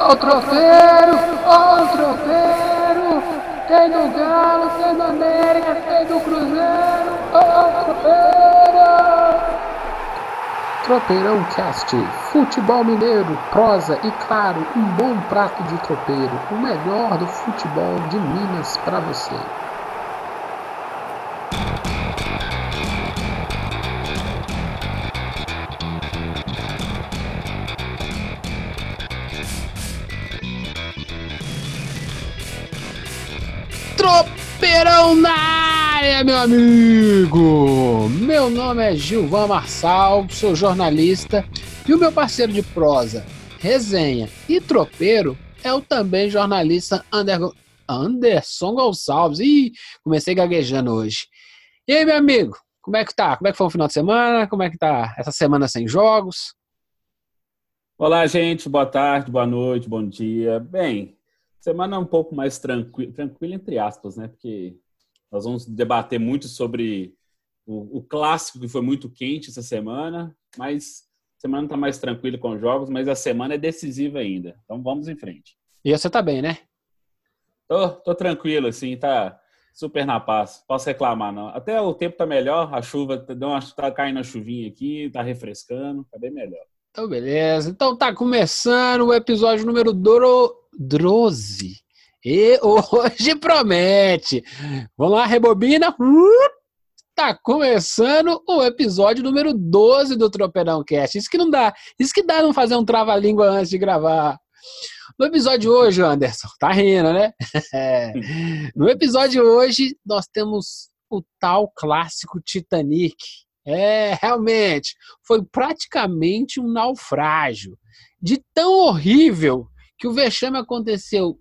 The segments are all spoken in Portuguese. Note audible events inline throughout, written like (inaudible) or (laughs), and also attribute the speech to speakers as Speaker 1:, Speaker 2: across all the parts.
Speaker 1: Ó o tropeiro! Ó o tropeiro! Tem do Galo, tem do América, tem do Cruzeiro! Ó o tropeiro! Tropeirão Cast, futebol mineiro, prosa e claro, um bom prato de tropeiro, o melhor do futebol de Minas para você. Tropeirão na área, meu amigo! Meu nome é Gilvan Marçal, sou jornalista e o meu parceiro de prosa, resenha e tropeiro é o também jornalista Ander... Anderson Gonçalves. Ih, comecei gaguejando hoje. E aí, meu amigo, como é que tá? Como é que foi o final de semana? Como é que tá essa semana sem jogos?
Speaker 2: Olá, gente. Boa tarde, boa noite, bom dia. Bem, semana um pouco mais tranquila, tranquila entre aspas, né? Porque nós vamos debater muito sobre o, o clássico que foi muito quente essa semana, mas a semana está mais tranquila com os jogos, mas a semana é decisiva ainda. Então vamos em frente.
Speaker 1: E você tá bem, né?
Speaker 2: Tô, tô tranquilo, assim, tá super na paz. Posso reclamar, não. Até o tempo tá melhor, a chuva deu uma, tá caindo a chuvinha aqui, tá refrescando, tá bem melhor.
Speaker 1: Então, beleza. Então tá começando o episódio número 12. E hoje (laughs) promete. Vamos lá, rebobina. Tá começando o episódio número 12 do Tropeirão Cast. Isso que não dá. Isso que dá não fazer um trava-língua antes de gravar. No episódio de hoje, Anderson, tá rindo, né? (laughs) No episódio de hoje, nós temos o tal clássico Titanic. É, realmente, foi praticamente um naufrágio. De tão horrível que o vexame aconteceu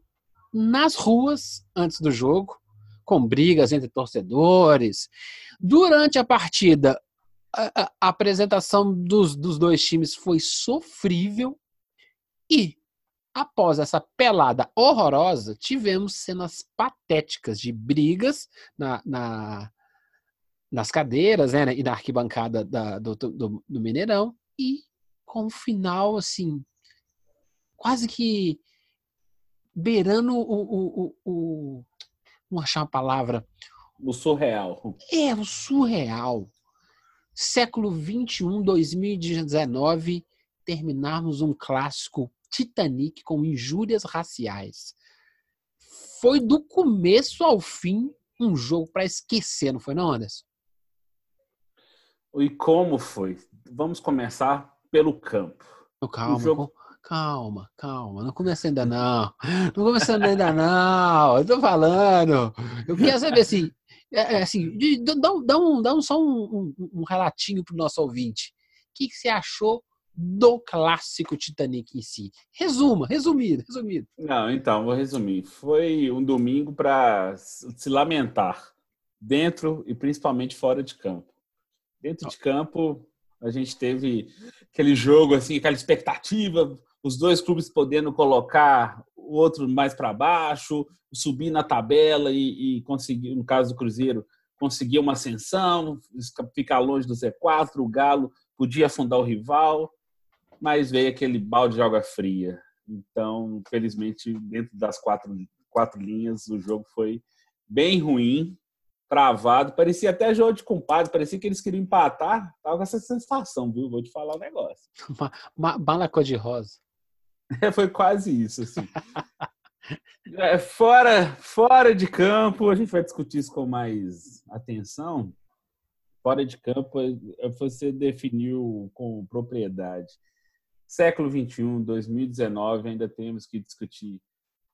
Speaker 1: nas ruas antes do jogo, com brigas entre torcedores. Durante a partida, a, a, apresentação dos, dos dois times foi sofrível. E, após essa pelada horrorosa, tivemos cenas patéticas de brigas na, na nas cadeiras né, e na arquibancada da, do, do, do Mineirão. E com um final, assim, quase que beirando o, o, o, o achar uma palavra.
Speaker 2: O surreal.
Speaker 1: É, o surreal. Século 21, 2019, terminarmos um clássico Titanic com injúrias raciais. Foi do começo ao fim um jogo para esquecer, não foi não, Anderson?
Speaker 2: E como foi? Vamos começar pelo campo.
Speaker 1: Calma, o jogo... calma, calma. Não começa ainda não. Não começando ainda não. Eu tô falando. Eu queria saber assim, é, é assim, dá, dá, um, dá um, só um, um, um relatinho pro nosso ouvinte. O que, que você achou do clássico Titanic em si? Resuma, resumido, resumido.
Speaker 2: Não, então, vou resumir. Foi um domingo para se lamentar, dentro e principalmente fora de campo. Dentro de campo, a gente teve aquele jogo, assim, aquela expectativa, os dois clubes podendo colocar o outro mais para baixo, subir na tabela e, e, conseguir, no caso do Cruzeiro, conseguir uma ascensão, ficar longe do Z4, o Galo podia afundar o rival, mas veio aquele balde de água fria. Então, felizmente, dentro das quatro, quatro linhas, o jogo foi bem ruim travado. Parecia até jogo de compadre, parecia que eles queriam empatar. Tava com essa sensação, viu? Vou te falar um negócio. (laughs)
Speaker 1: Bala cor-de-rosa. (laughs)
Speaker 2: É, foi quase isso, assim. é, fora, fora de campo, a gente vai discutir isso com mais atenção. Fora de campo, é, você definiu com propriedade. Século 21, 2019, ainda temos que discutir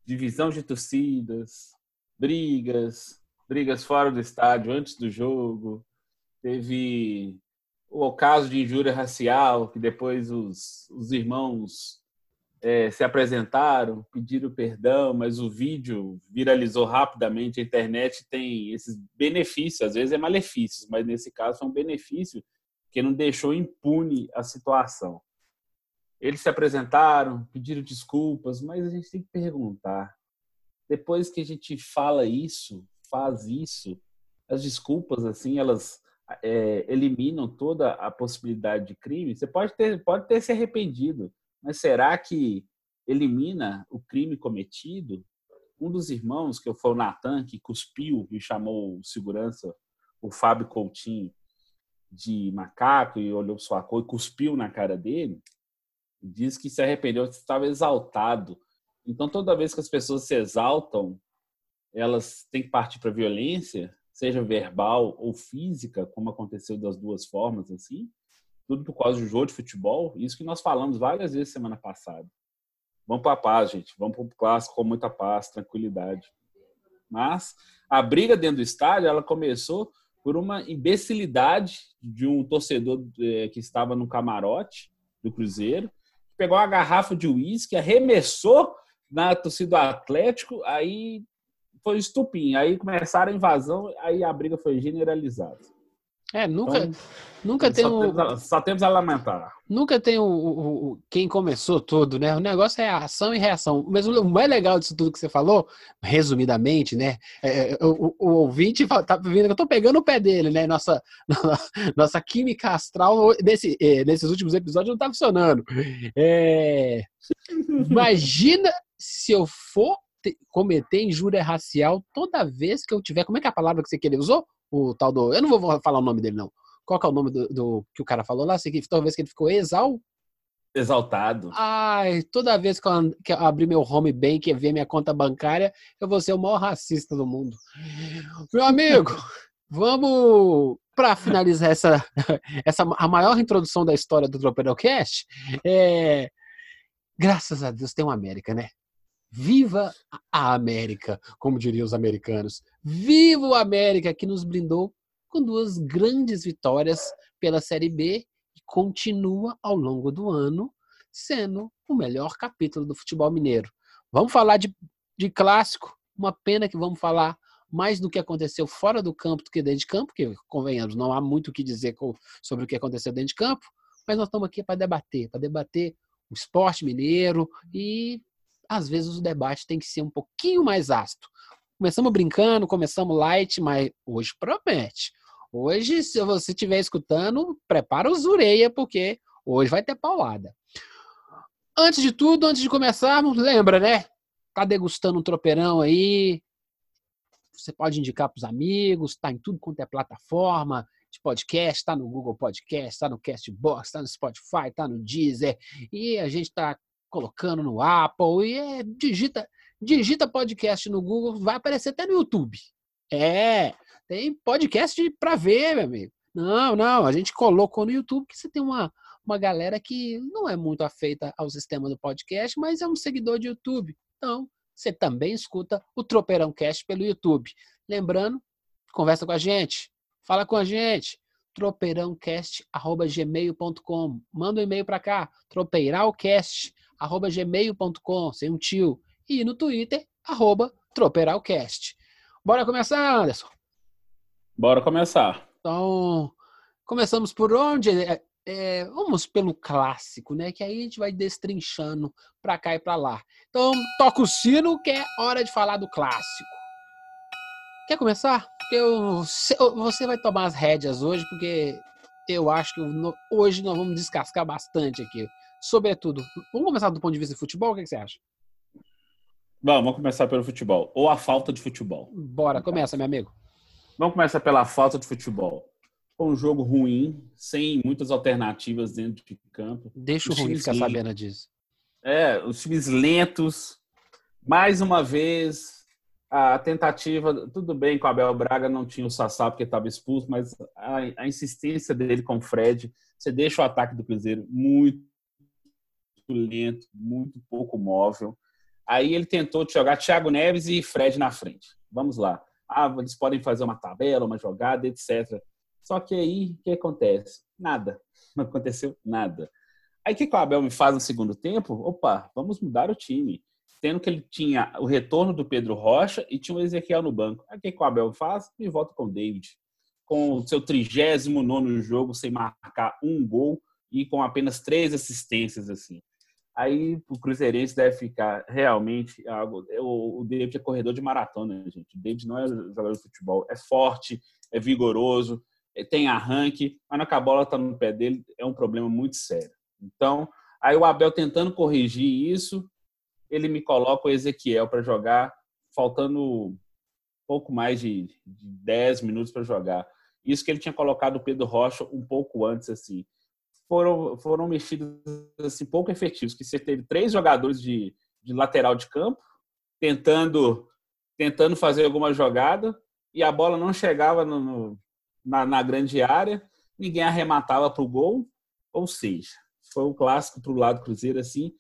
Speaker 2: divisão de torcidas, brigas, brigas fora do estádio antes do jogo, teve o caso de injúria racial, que depois os, os irmãos é, se apresentaram, pediram perdão, mas o vídeo viralizou rapidamente. A internet tem esses benefícios, às vezes é malefícios, mas nesse caso foi um benefício que não deixou impune a situação. Eles se apresentaram, pediram desculpas, mas a gente tem que perguntar: depois que a gente fala isso, faz isso, as desculpas, assim, elas é, eliminam toda a possibilidade de crime. Você pode ter, pode ter se arrependido, mas será que elimina o crime cometido, um dos irmãos, que foi o Natan, que cuspiu e chamou o segurança, o Fábio Coutinho, de macaco e olhou sua cor e cuspiu na cara dele, diz que se arrependeu, estava exaltado. Então, toda vez que as pessoas se exaltam, elas têm que partir para violência, seja verbal ou física, como aconteceu das duas formas, assim, tudo por causa do jogo de futebol. Isso que nós falamos várias vezes semana passada. Vamos para a paz, gente. Vamos para o clássico com muita paz, tranquilidade. Mas a briga dentro do estádio, ela começou por uma imbecilidade de um torcedor eh, que estava no camarote do Cruzeiro, pegou uma garrafa de uísque, arremessou na torcida do Atlético, aí foi estupim. Aí começaram a invasão, aí a briga foi generalizada.
Speaker 1: É, nunca, então, nunca tem
Speaker 2: só, um, temos, só temos a lamentar.
Speaker 1: Nunca tem o, quem começou tudo, né? O negócio é ação e reação. Mas o mais legal disso tudo que você falou, resumidamente, né? É, é o, o, ouvinte tá vendo que eu tô pegando o pé dele, né? Nossa, (laughs) nossa química astral nesse, é, nesses últimos episódios não tá funcionando. É, imagina se eu for cometer injúria racial toda vez que eu tiver. Como é que é a palavra que você queria usou? O tal do. Eu não vou falar o nome dele, não. Qual que é o nome do, do que o cara falou lá? Toda vez que ele ficou exal.
Speaker 2: Exaltado.
Speaker 1: Ai, toda vez que eu, que eu abrir meu home bank e ver minha conta bancária, eu vou ser o maior racista do mundo. Meu amigo, (laughs) vamos para finalizar essa, (laughs) essa a maior introdução da história do Tropeirão Cast. É, graças a Deus tem uma América, né? Viva a América, como diriam os americanos. Viva o América que nos blindou com duas grandes vitórias pela Série B e continua ao longo do ano sendo o melhor capítulo do futebol mineiro. Vamos falar de, de clássico, uma pena que vamos falar mais do que aconteceu fora do campo do que dentro de campo, porque, convenhamos, não há muito o que dizer sobre o que aconteceu dentro de campo, mas nós estamos aqui para debater, para debater o esporte mineiro e às vezes o debate tem que ser um pouquinho mais ácido. Começamos brincando, começamos light, mas hoje promete. Hoje, se você estiver escutando, prepara os ureia, porque hoje vai ter paulada. Antes de tudo, antes de começarmos, lembra, né? Tá degustando um tropeirão aí. Você pode indicar para os amigos, tá em tudo quanto é plataforma de podcast, tá no Google Podcast, tá no Castbox, tá no Spotify, tá no Deezer. E a gente tá colocando no Apple e é, digita, digita podcast no Google, vai aparecer até no YouTube. É, tem podcast para ver, meu amigo. Não, não, a gente colocou no YouTube que você tem uma, uma galera que não é muito afeita ao sistema do podcast, mas é um seguidor de YouTube. Então, você também escuta o Tropeirão Cast pelo YouTube. Lembrando, conversa com a gente, fala com a gente tropeirãocast@gmail.com. Manda um e-mail para cá, tropeiralcast arroba gmail.com, sem um tio. E no Twitter, arroba Troperalcast. Bora começar, Anderson?
Speaker 2: Bora começar.
Speaker 1: Então, começamos por onde? É, é, vamos pelo clássico, né? Que aí a gente vai destrinchando pra cá e pra lá. Então, toca o sino que é hora de falar do clássico. Quer começar? Porque eu, você vai tomar as rédeas hoje, porque eu acho que hoje nós vamos descascar bastante aqui sobretudo. Vamos começar do ponto de vista de futebol? O que você acha?
Speaker 2: Vamos, vamos começar pelo futebol. Ou a falta de futebol.
Speaker 1: Bora, começa, meu amigo.
Speaker 2: Vamos começar pela falta de futebol. Foi um jogo ruim, sem muitas alternativas dentro de campo.
Speaker 1: Deixa o ruim ficar sabendo disso.
Speaker 2: É, os times lentos. Mais uma vez, a tentativa. Tudo bem que o Abel Braga não tinha o Sassá porque estava expulso, mas a, a insistência dele com o Fred. Você deixa o ataque do Cruzeiro muito lento, muito pouco móvel. Aí ele tentou jogar Thiago Neves e Fred na frente. Vamos lá. Ah, eles podem fazer uma tabela, uma jogada, etc. Só que aí, o que acontece? Nada. (laughs) Não aconteceu nada. Aí o que o Abel me faz no segundo tempo? Opa, vamos mudar o time. Tendo que ele tinha o retorno do Pedro Rocha e tinha o Ezequiel no banco. Aí o que o Abel faz? E volta com o David. Com o seu 39 jogo sem marcar um gol e com apenas três assistências. assim aí o Cruzeirense deve ficar realmente algo. O, David é corredor de maratona, gente. O David não é jogador de futebol. É forte, é vigoroso, é, tem arranque, mas na que a bola está no pé dele é um problema muito sério. Então, aí o Abel tentando corrigir isso, ele me coloca o Ezequiel para jogar, faltando pouco mais de, de 10 minutos para jogar. Isso que ele tinha colocado o Pedro Rocha um pouco antes, assim. Foram, foram mexidos assim, pouco efetivos, que você teve três jogadores de, de lateral de campo, tentando, tentando fazer alguma jogada, e a bola não chegava no, no, na, na grande área, ninguém arrematava para o gol, ou seja, foi um clássico para o lado Cruzeiro, assim,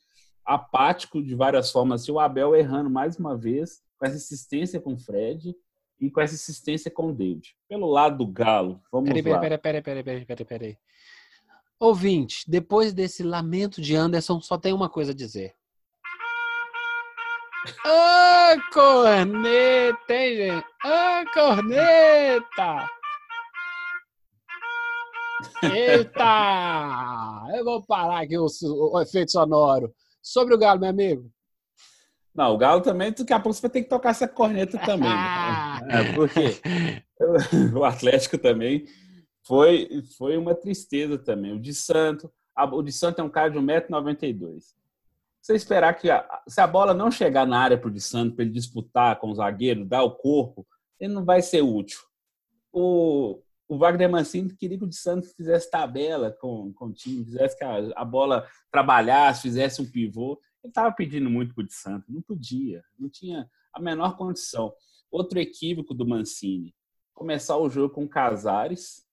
Speaker 2: apático de várias formas. Assim, o Abel errando mais uma vez, com essa insistência com o Fred e com essa insistência com o David. Pelo lado do Galo, vamos
Speaker 1: peraí,
Speaker 2: lá.
Speaker 1: Peraí, peraí, peraí, peraí, peraí, peraí. Ouvinte, depois desse lamento de Anderson, só tem uma coisa a dizer. Ô, oh, corneta, hein, gente? Oh, corneta! Eita! Eu vou parar aqui o, o, efeito sonoro. Sobre o Galo, meu amigo.
Speaker 2: Não, o Galo também, daqui a pouco você vai ter que tocar essa corneta também. né? (laughs) é, porque o Atlético também foi, foi uma tristeza também. O de Santo, a, o de Santo é um cara de 1,92m. Você esperar que, a, se a bola não chegar na área para o de Santo, para ele disputar com o zagueiro, dar o corpo, ele não vai ser útil. O, o Wagner Mancini queria que o de Santos fizesse tabela com, com o time, fizesse que a, a bola trabalhasse, fizesse um pivô. Ele estava pedindo muito para o de Santos, não podia, não tinha a menor condição. Outro equívoco do Mancini, começar o jogo com Casares,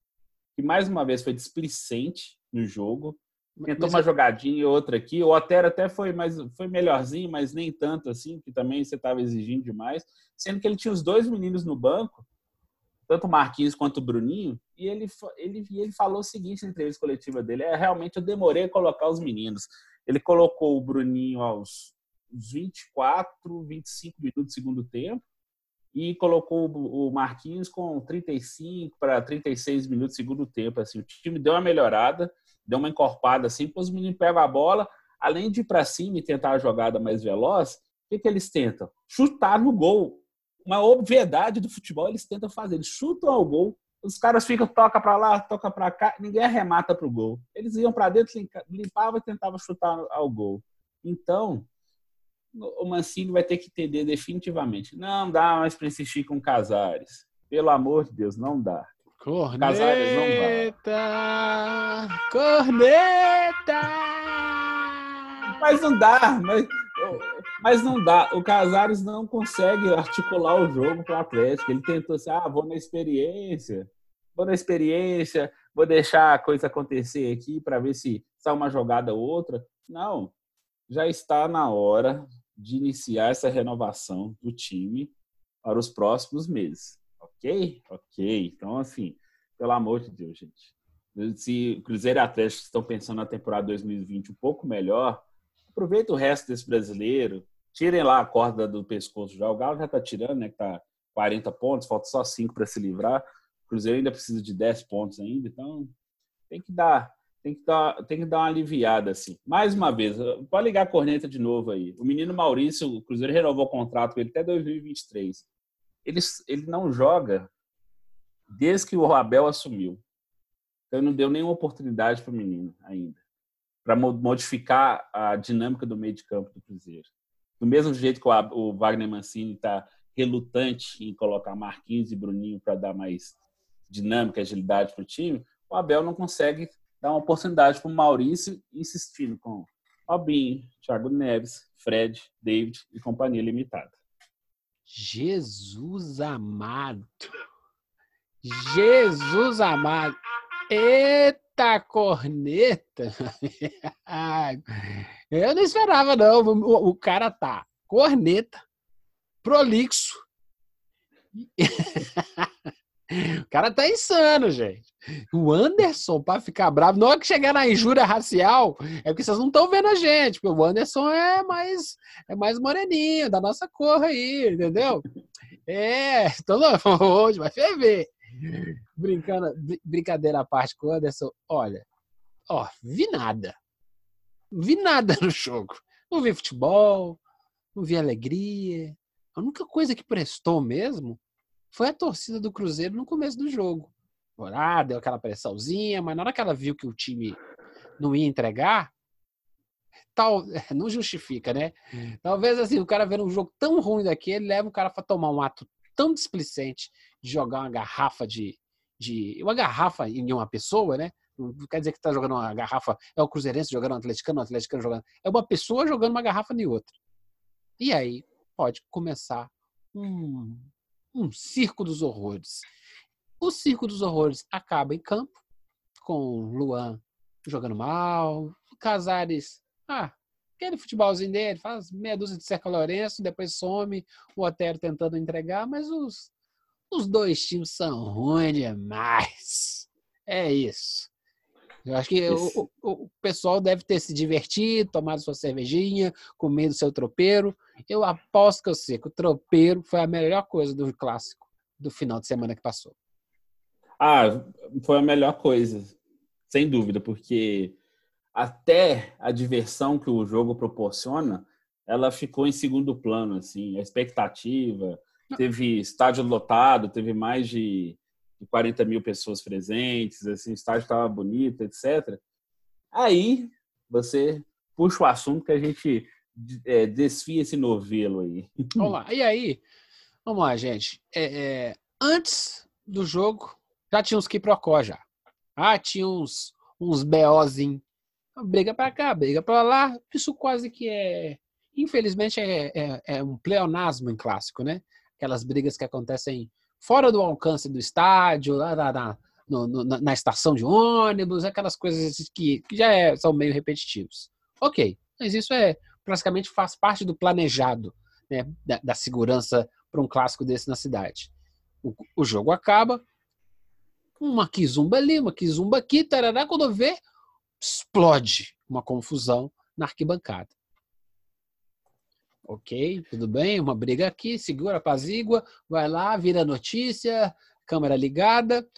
Speaker 2: que mais uma vez foi displicente no jogo, tentou mas uma jogadinha e outra aqui. O Otero até foi, mais, foi melhorzinho, mas nem tanto assim, que também você estava exigindo demais. Sendo que ele tinha os dois meninos no banco tanto o Marquinhos quanto o Bruninho, e ele, ele, ele falou o seguinte na entrevista coletiva dele: é realmente eu demorei a colocar os meninos. Ele colocou o Bruninho aos 24, 25 minutos do segundo tempo, e colocou o Marquinhos com 35 para 36 minutos do segundo tempo. Assim, o time deu uma melhorada, deu uma encorpada assim, porque os meninos pegam a bola, além de ir para cima e tentar a jogada mais veloz, o que, que eles tentam? Chutar no gol uma obviedade do futebol, eles tentam fazer. Eles chutam ao gol, os caras ficam, toca para lá, toca para cá, ninguém arremata para o gol. Eles iam para dentro, limpavam e tentavam chutar ao gol. Então, o Mancini vai ter que entender definitivamente. Não dá mais para insistir com Casares. Pelo amor de Deus, não dá.
Speaker 1: Corneta! Casares não dá. Corneta!
Speaker 2: Mas não dá. Mas mas não dá. O Casares não consegue articular o jogo para o Atlético. Ele tentou assim: ah, vou na experiência, vou na experiência, vou deixar a coisa acontecer aqui para ver se sai uma jogada ou outra. Não. Já está na hora de iniciar essa renovação do time para os próximos meses. Ok? Ok. Então, assim, pelo amor de Deus, gente. Se o Cruzeiro e Atlético estão pensando na temporada 2020 um pouco melhor, aproveita o resto desse brasileiro, tirem lá a corda do pescoço já. O Galo já está tirando, né? Que tá 40 pontos, falta só 5 para se livrar. O Cruzeiro ainda precisa de 10 pontos ainda, então tem que dar, tem que dar, tem que dar uma aliviada assim. Mais uma vez, pode ligar a corneta de novo aí. O menino Maurício, o Cruzeiro renovou o contrato com ele até 2023. Ele, ele não joga desde que o Abel assumiu. Então não deu nenhuma oportunidade para o menino ainda para modificar a dinâmica do meio de campo do Cruzeiro. Do mesmo jeito que o Wagner Mancini está relutante em colocar Marquinhos e Bruninho para dar mais dinâmica, agilidade para o time, o Abel não consegue dar uma oportunidade para o Maurício, insistindo com Robinho, Thiago Neves, Fred, David e companhia limitada.
Speaker 1: Jesus amado! Jesus amado! Eita! Corneta! (laughs) Eu não esperava, não. O, cara tá corneta, prolixo. O cara tá insano, gente. O Anderson, para ficar bravo, não é que chegar na injúria racial, é porque vocês não estão vendo a gente, porque o Anderson é mais, é mais moreninho, da nossa cor aí, entendeu? É, então (laughs) hoje vai ferver. Brincando, brincadeira à parte com o Anderson, olha, ó, vi nada. Vi nada no jogo. Não vi futebol, não vi alegria. A única coisa que prestou mesmo foi a torcida do Cruzeiro no começo do jogo. Ah, deu aquela pressãozinha, mas na hora que ela viu que o time não ia entregar, tal, (laughs) não justifica, né? Talvez assim, o cara vendo um jogo tão ruim daquele, leva o cara para tomar um ato tão displicente de jogar uma garrafa de, de uma garrafa em uma pessoa, né? Não quer dizer que está jogando uma garrafa, é o Cruzeirense jogando um atleticano, um atleticano jogando. É uma pessoa jogando uma garrafa em outra. E aí pode começar um, um circo dos horrores. O circo dos horrores acaba em campo, com Luan jogando mal, Casares, ah, aquele futebolzinho dele, faz meia dúzia de cerca Lourenço, depois some, o Otero tentando entregar, mas os, os dois times são ruins demais. É isso. Eu acho que o, o, pessoal deve ter se divertido, tomado sua cervejinha, comido seu tropeiro. Eu aposto que eu sei que o tropeiro foi a melhor coisa do clássico do final de semana que passou.
Speaker 2: Ah, foi a melhor coisa, sem dúvida, porque até a diversão que o jogo proporciona, ela ficou em segundo plano, assim, a expectativa. Teve estádio lotado, teve mais de de 40 mil pessoas presentes, assim, o estádio estava bonito, etc. Aí você puxa o assunto que a gente é, desfia esse novelo aí.
Speaker 1: Vamos lá. E aí, vamos lá, gente. É, é, antes do jogo, já tinha uns quiprocó já. Ah, tinha uns, uns BOzinho. Briga para cá, briga para lá. Isso quase que é. Infelizmente é, é, é um pleonasmo em clássico, né? Aquelas brigas que acontecem fora do alcance do estádio, lá na, na, no, na, na estação de ônibus, aquelas coisas que, que já é, são meio repetitivos. Ok, mas isso é praticamente faz parte do planejado né, da, da segurança para um clássico desse na cidade. O, o jogo acaba, uma quizumba ali, uma quizumba aqui, tarará, quando vê, explode uma confusão na arquibancada. Ok, tudo bem, uma briga aqui, segura, apazigua, vai lá, vira notícia, câmera ligada.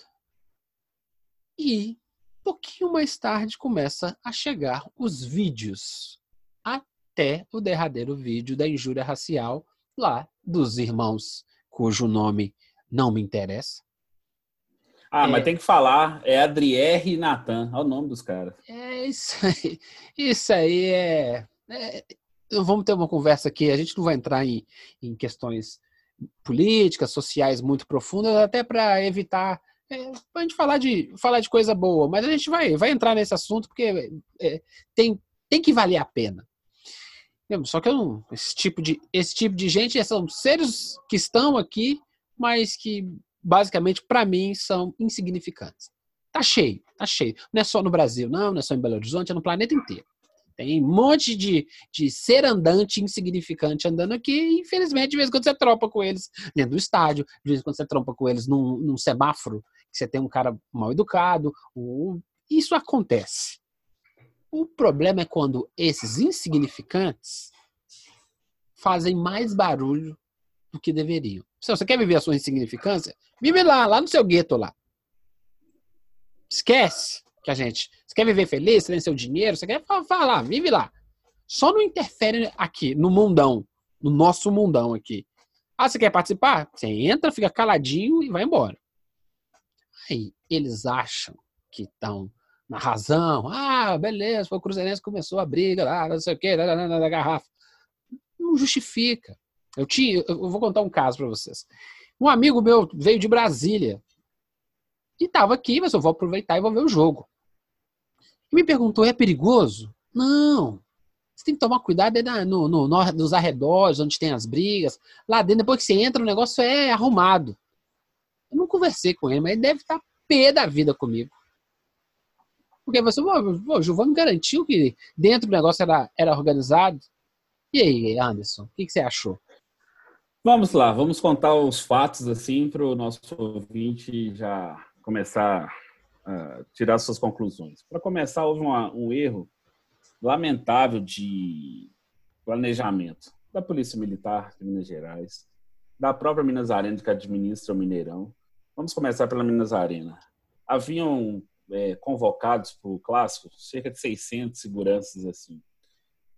Speaker 1: E um pouquinho mais tarde começa a chegar os vídeos, até o derradeiro vídeo da injúria racial lá dos irmãos cujo nome não me interessa.
Speaker 2: Ah, é, mas tem que falar, é Adriere e Natan, olha o nome dos caras.
Speaker 1: É isso aí. Isso aí é, é vamos ter uma conversa aqui. A gente não vai entrar em, em questões políticas, sociais muito profundas, até para evitar é, a gente falar de, falar de coisa boa. Mas a gente vai, vai entrar nesse assunto porque é, tem, tem que valer a pena. Só que não, esse tipo de esse tipo de gente são seres que estão aqui, mas que basicamente para mim são insignificantes. Tá cheio, tá cheio. Não é só no Brasil, não, não é só em Belo Horizonte, é no planeta inteiro. Tem um monte de, de ser andante insignificante andando aqui, infelizmente, de vez em quando você tropa com eles dentro do estádio, de vez em quando você trompa com eles num, num semáforo, que você tem um cara mal educado. Isso acontece. O problema é quando esses insignificantes fazem mais barulho do que deveriam. Se você quer viver a sua insignificância, vive lá, lá no seu gueto lá. Esquece que a gente. Você quer viver feliz, você tem seu dinheiro, você quer falar, vive lá. Só não interfere aqui, no mundão, no nosso mundão aqui. Ah, você quer participar? Você entra, fica caladinho e vai embora. Aí eles acham que estão na razão. Ah, beleza, foi o Cruzeirense que começou a briga lá, não sei o quê, da garrafa. Não justifica. Eu tinha, eu vou contar um caso para vocês. Um amigo meu veio de Brasília e estava aqui, mas eu vou aproveitar e vou ver o jogo. E me perguntou, é perigoso? Não. Você tem que tomar cuidado é no, no, no, nos arredores, onde tem as brigas. Lá dentro, depois que você entra, o negócio é arrumado. Eu não conversei com ele, mas ele deve estar pé da vida comigo. Porque você, o Giovanni garantiu que dentro do negócio era, era organizado. E aí, Anderson, o que, que você achou?
Speaker 2: Vamos lá, vamos contar os fatos assim para o nosso ouvinte já começar uh, tirar suas conclusões. Para começar, houve uma, um erro lamentável de planejamento da Polícia Militar de Minas Gerais, da própria Minas Arena que administra o Mineirão. Vamos começar pela Minas Arena. Haviam é, convocados para o clássico cerca de 600 seguranças assim.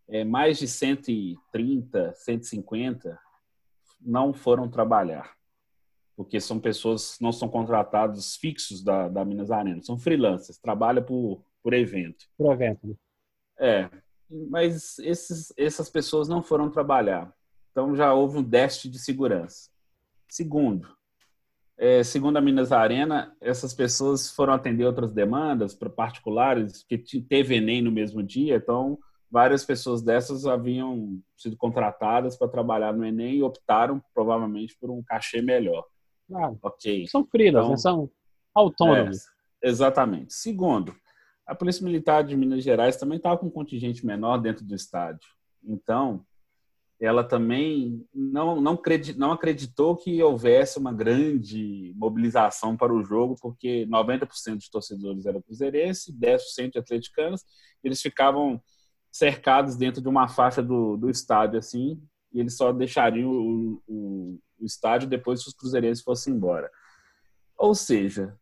Speaker 2: É, mais de 130, 150 não foram trabalhar porque são pessoas não são contratados fixos da, da Minas Arena, são freelancers, trabalham por, por evento.
Speaker 1: Por evento. Né?
Speaker 2: É. mas esses, essas pessoas não foram trabalhar. Então já houve um déficit de segurança. Segundo, é, segundo a Minas Arena, essas pessoas foram atender outras demandas para particulares, que teve Enem no mesmo dia, então várias pessoas dessas haviam sido contratadas para trabalhar no Enem e optaram provavelmente por um cachê melhor.
Speaker 1: Claro. Ok. São frilas, então, né? são autônomos.
Speaker 2: É, exatamente. Segundo, a Polícia Militar de Minas Gerais também estava com um contingente menor dentro do estádio. Então, ela também não, não, não acreditou que houvesse uma grande mobilização para o jogo, porque 90% de torcedores eram cruzeirenses, 10% de atleticanos, eles ficavam cercados dentro de uma faixa do, do estádio, assim, e eles só deixariam o, o, o estádio depois que os cruzeirenses fossem embora. Ou seja,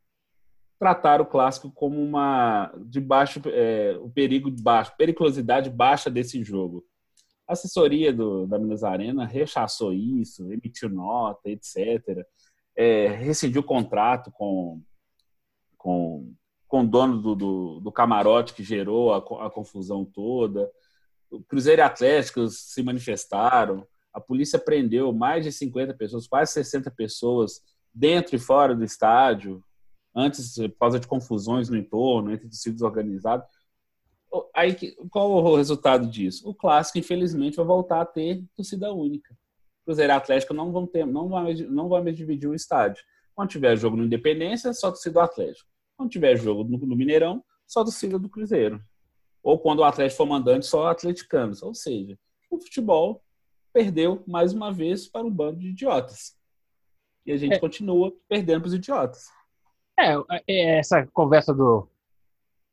Speaker 2: tratar o clássico como uma de baixo, é, o perigo de baixo, periculosidade baixa desse jogo a assessoria do, da Minas Arena rechaçou isso, emitiu nota, etc. É, rescindiu contrato com, com, com o dono do, do, do camarote que gerou a, a, confusão toda. O Cruzeiro e Atlético se manifestaram. A polícia prendeu mais de 50 pessoas, quase 60 pessoas, dentro e fora do estádio, antes, por causa de confusões no entorno, entre torcidas organizados aí qual o resultado disso? O clássico, infelizmente, vai voltar a ter torcida única. Cruzeiro e Atlético não vão ter, não vai, não vai mais dividir o estádio. Quando tiver jogo no Independência, só torcida do Atlético. Quando tiver jogo no Mineirão, só torcida do Cruzeiro. Ou quando o Atlético for mandante, só atleticanos. Ou seja, o futebol perdeu mais uma vez para um bando de idiotas. E a gente é. continua perdendo para os idiotas.
Speaker 1: É, é, essa conversa do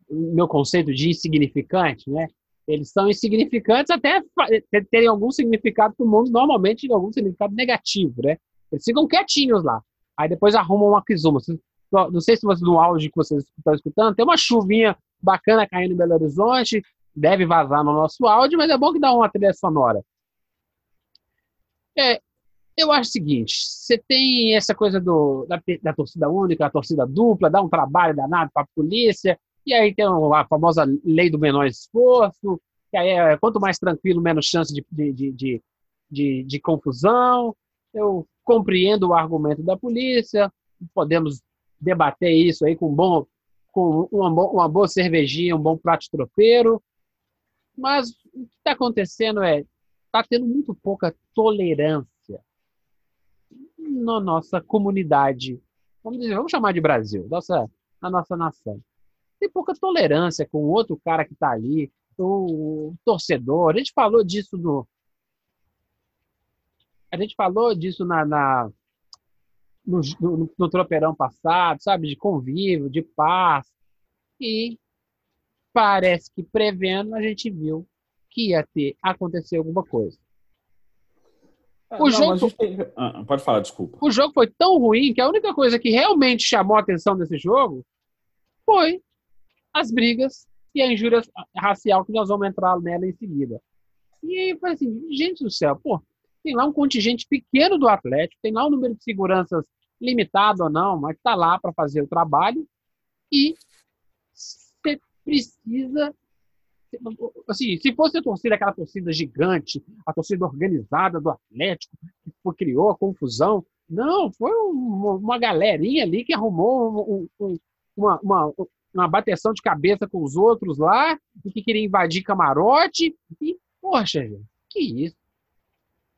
Speaker 1: meu conceito de insignificante, né? Eles são insignificantes até terem algum significado para o mundo, normalmente algum significado negativo, né? Eles ficam quietinhos lá. Aí depois arrumam uma Kizuma. Não sei se você, no áudio que vocês estão escutando, tem uma chuvinha bacana caindo em Belo Horizonte, deve vazar no nosso áudio, mas é bom que dá uma trilha sonora. É, eu acho o seguinte: você tem essa coisa do, da, da torcida única, a torcida dupla, dá um trabalho danado para a polícia, e aí tem a famosa lei do menor esforço, que aí é quanto mais tranquilo, menos chance de, de, de, de, de confusão. Eu compreendo o argumento da polícia, podemos debater isso aí com, bom, com uma, uma boa cervejinha, um bom prato tropeiro. Mas o que está acontecendo é está tendo muito pouca tolerância na nossa comunidade. Vamos dizer, vamos chamar de Brasil, nossa, na nossa nação tem pouca tolerância com o outro cara que está ali, o torcedor. A gente falou disso no. A gente falou disso na, na no, no, no tropeirão passado, sabe? De convívio, de paz. E parece que prevendo, a gente viu que ia ter acontecer alguma coisa.
Speaker 2: Ah, o não, jogo tem... ah, pode falar, desculpa.
Speaker 1: O jogo foi tão ruim que a única coisa que realmente chamou a atenção desse jogo foi as brigas e a injúria racial, que nós vamos entrar nela em seguida. E aí, assim, gente do céu, pô, tem lá um contingente pequeno do Atlético, tem lá um número de seguranças limitado ou não, mas está lá para fazer o trabalho e você precisa assim, se fosse a torcida, aquela torcida gigante, a torcida organizada do Atlético, que criou a confusão, não, foi uma, uma galerinha ali que arrumou um, um, uma, uma, uma bateção de cabeça com os outros lá, e que queria invadir camarote. E, poxa, gente, que isso?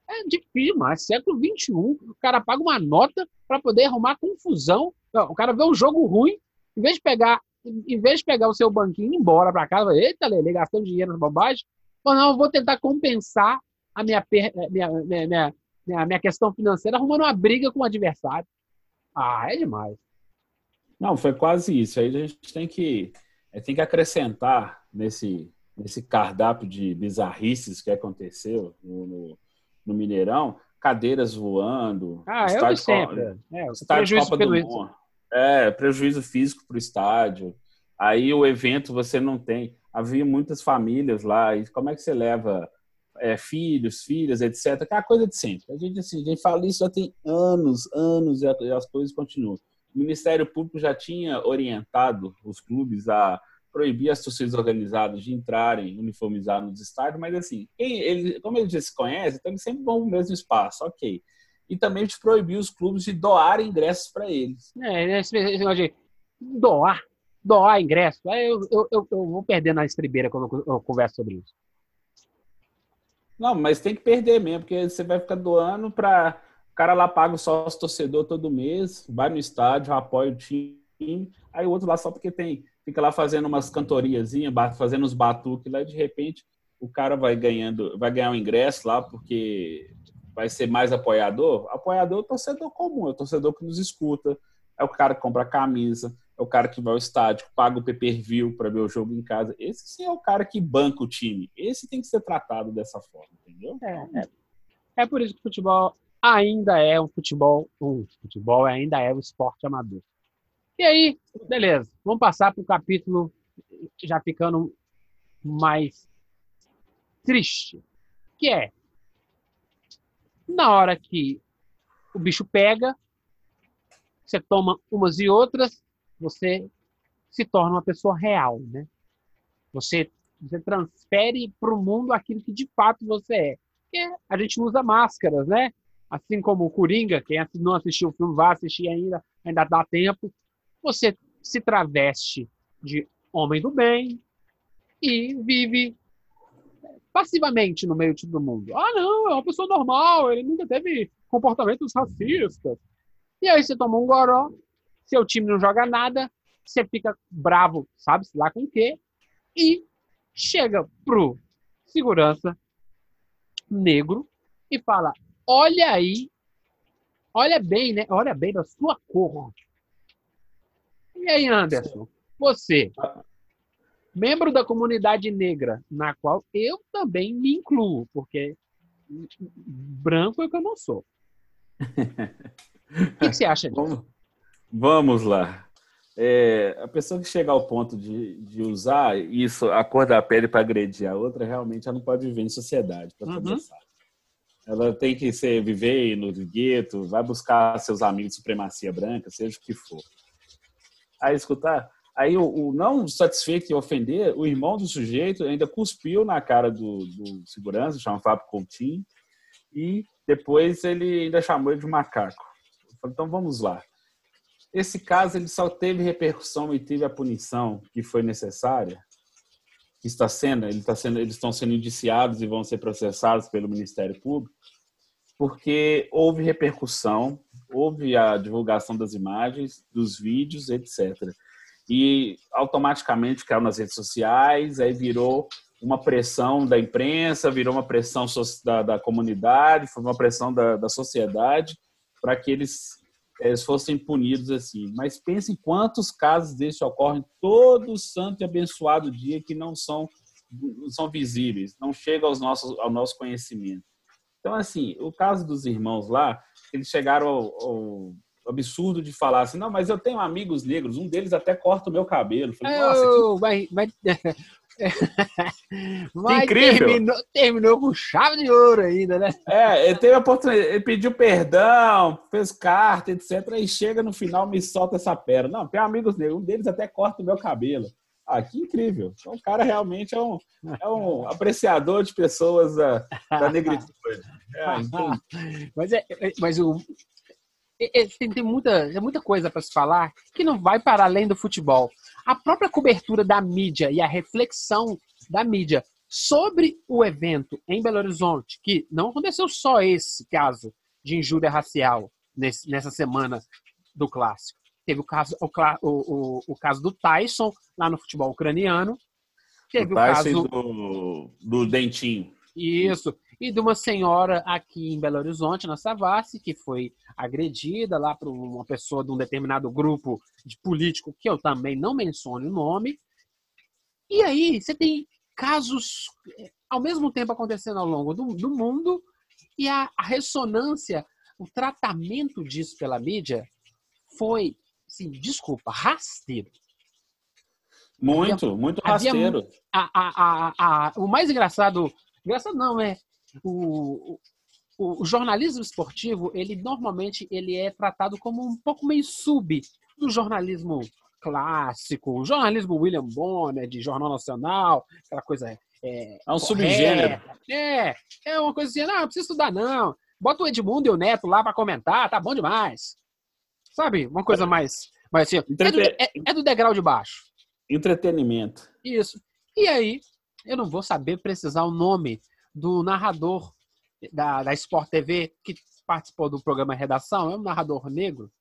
Speaker 1: É difícil demais. Século XXI, o cara paga uma nota para poder arrumar confusão. O cara vê um jogo ruim, em vez de pegar, em vez de pegar o seu banquinho e ir embora para casa, eita, Lele, gastando dinheiro na bobagem, ou não, eu vou tentar compensar a minha, minha, minha, minha, minha, minha questão financeira arrumando uma briga com o adversário. Ah, é demais.
Speaker 2: Não, foi quase isso. Aí a gente tem que, é, tem que acrescentar nesse, nesse cardápio de bizarrices que aconteceu no, no, no Mineirão, cadeiras voando.
Speaker 1: Ah, é o sempre.
Speaker 2: É, estádio Copa do Mundo. É, prejuízo físico para o estádio. Aí o evento você não tem. Havia muitas famílias lá. E como é que você leva é, filhos, filhas, etc. Aquela coisa de sempre. A gente, assim, a gente fala isso já tem anos, anos e as coisas continuam. O Ministério Público já tinha orientado os clubes a proibir as torcidas organizadas de entrarem uniformizados nos estádios, mas assim, quem, ele, como eles já se conhecem, então eles sempre vão no mesmo espaço, ok. E também de proibir os clubes de doar ingressos para eles.
Speaker 1: É, esse negócio de doar, doar ingresso, eu, eu, eu, eu vou perder na estribeira quando eu converso sobre isso.
Speaker 2: Não, mas tem que perder mesmo, porque você vai ficar doando para. O cara lá paga o sócio torcedor todo mês, vai no estádio, apoia o time, aí o outro lá só porque tem fica lá fazendo umas cantoriazinhas, fazendo uns batuques lá, e de repente o cara vai ganhando, vai ganhar um ingresso lá porque vai ser mais apoiador. Apoiador é o torcedor comum, é o torcedor que nos escuta, é o cara que compra camisa, é o cara que vai ao estádio, paga o pay-per-view para ver o jogo em casa. Esse sim é o cara que banca o time. Esse tem que ser tratado dessa forma, entendeu?
Speaker 1: É, é, é por isso que o futebol ainda é um futebol, um futebol ainda é um esporte amador. E aí, beleza, vamos passar para o capítulo já ficando mais triste, que é na hora que o bicho pega, você toma umas e outras, você se torna uma pessoa real, né? Você, você transfere para o mundo aquilo que de fato você é. Porque a gente usa máscaras, né? Assim como o Coringa, quem não assistiu o filme vai assistir ainda, ainda dá tempo você se traveste de homem do bem e vive passivamente no meio de todo mundo. Ah, não, é uma pessoa normal, ele nunca teve comportamentos racistas. E aí você toma um goró, seu time não joga nada, você fica bravo, sabe-se lá com o quê, e chega pro segurança negro e fala: Olha aí, olha bem, né? Olha bem da sua cor. E aí, Anderson, você, membro da comunidade negra, na qual eu também me incluo, porque branco é que eu não sou. o que você acha disso?
Speaker 2: Vamos lá. É, a pessoa que chega ao ponto de, de usar isso, a cor da pele para agredir a outra, realmente ela não pode viver em sociedade, para uhum. começar. Ela tem que ser, viver no gueto, vai buscar seus amigos de supremacia branca, seja o que for a escutar. Aí o, o, não satisfeito em ofender, o irmão do sujeito ainda cuspiu na cara do, do segurança, chama Fábio Coutinho, e depois ele ainda chamou ele de macaco. Então vamos lá. Esse caso ele só teve repercussão e teve a punição que foi necessária, que está sendo, ele está sendo, eles estão sendo indiciados e vão ser processados pelo Ministério Público, porque houve repercussão, houve a divulgação das imagens, dos vídeos, etc. E automaticamente caiu nas redes sociais, aí virou uma pressão da imprensa, virou uma pressão da, da comunidade, foi uma pressão da, da sociedade para que eles, eles fossem punidos assim. Mas pense em quantos casos desses ocorrem todo santo e abençoado dia que não são, são visíveis, não chegam aos nossos, ao nosso conhecimento. Então, assim, o caso dos irmãos lá, eles chegaram ao, ao absurdo de falar assim, não, mas eu tenho amigos negros, um deles até corta o meu cabelo.
Speaker 1: Falei, Nossa, que... mas, mas... mas incrível. Terminou, terminou, com chave de ouro ainda, né?
Speaker 2: É, ele teve a oportunidade, ele pediu perdão, fez carta, etc. E chega no final, me solta essa pérola. Não, tem amigos negros, um deles até corta o meu cabelo. Ah, que incrível. Então, o cara realmente é um, é um apreciador de pessoas da, da negritude. É, (laughs)
Speaker 1: mas, é, é, mas o, é, tem, tem, muita, tem muita coisa para se falar que não vai para além do futebol. A própria cobertura da mídia e a reflexão da mídia sobre o evento em Belo Horizonte, que não aconteceu só esse caso de injúria racial nesse, nessa semana do clássico. Teve o caso, o, o, o, caso do Tyson lá no futebol ucraniano. Teve o, o caso
Speaker 2: do, do Dentinho.
Speaker 1: Isso. E de uma senhora aqui em Belo Horizonte, na Savassi, que foi agredida lá por uma pessoa de um determinado grupo de político, que eu também não menciono o nome. E aí, você tem casos eh, ao mesmo tempo acontecendo ao longo do, do mundo e a, a ressonância, o tratamento disso pela mídia foi assim, desculpa, rasteiro.
Speaker 2: Muito, havia, muito rasteiro.
Speaker 1: Havia, a, a, a, o mais engraçado, engraçado não, é o, o, o, jornalismo esportivo, ele normalmente ele é tratado como um pouco meio sub do jornalismo clássico, jornalismo William Bonner, de Jornal Nacional, aquela coisa.
Speaker 2: É, é um subgênero.
Speaker 1: É, é uma coisa assim, não, não precisa estudar, não. Bota o Edmundo e o Neto lá para comentar, tá bom demais. Sabe? Uma coisa mais. mais assim, é, do, é, é do degrau de baixo.
Speaker 2: Entretenimento.
Speaker 1: Isso. E aí, eu não vou saber precisar o nome do narrador da, da Sport TV que participou do programa Redação, é um narrador negro.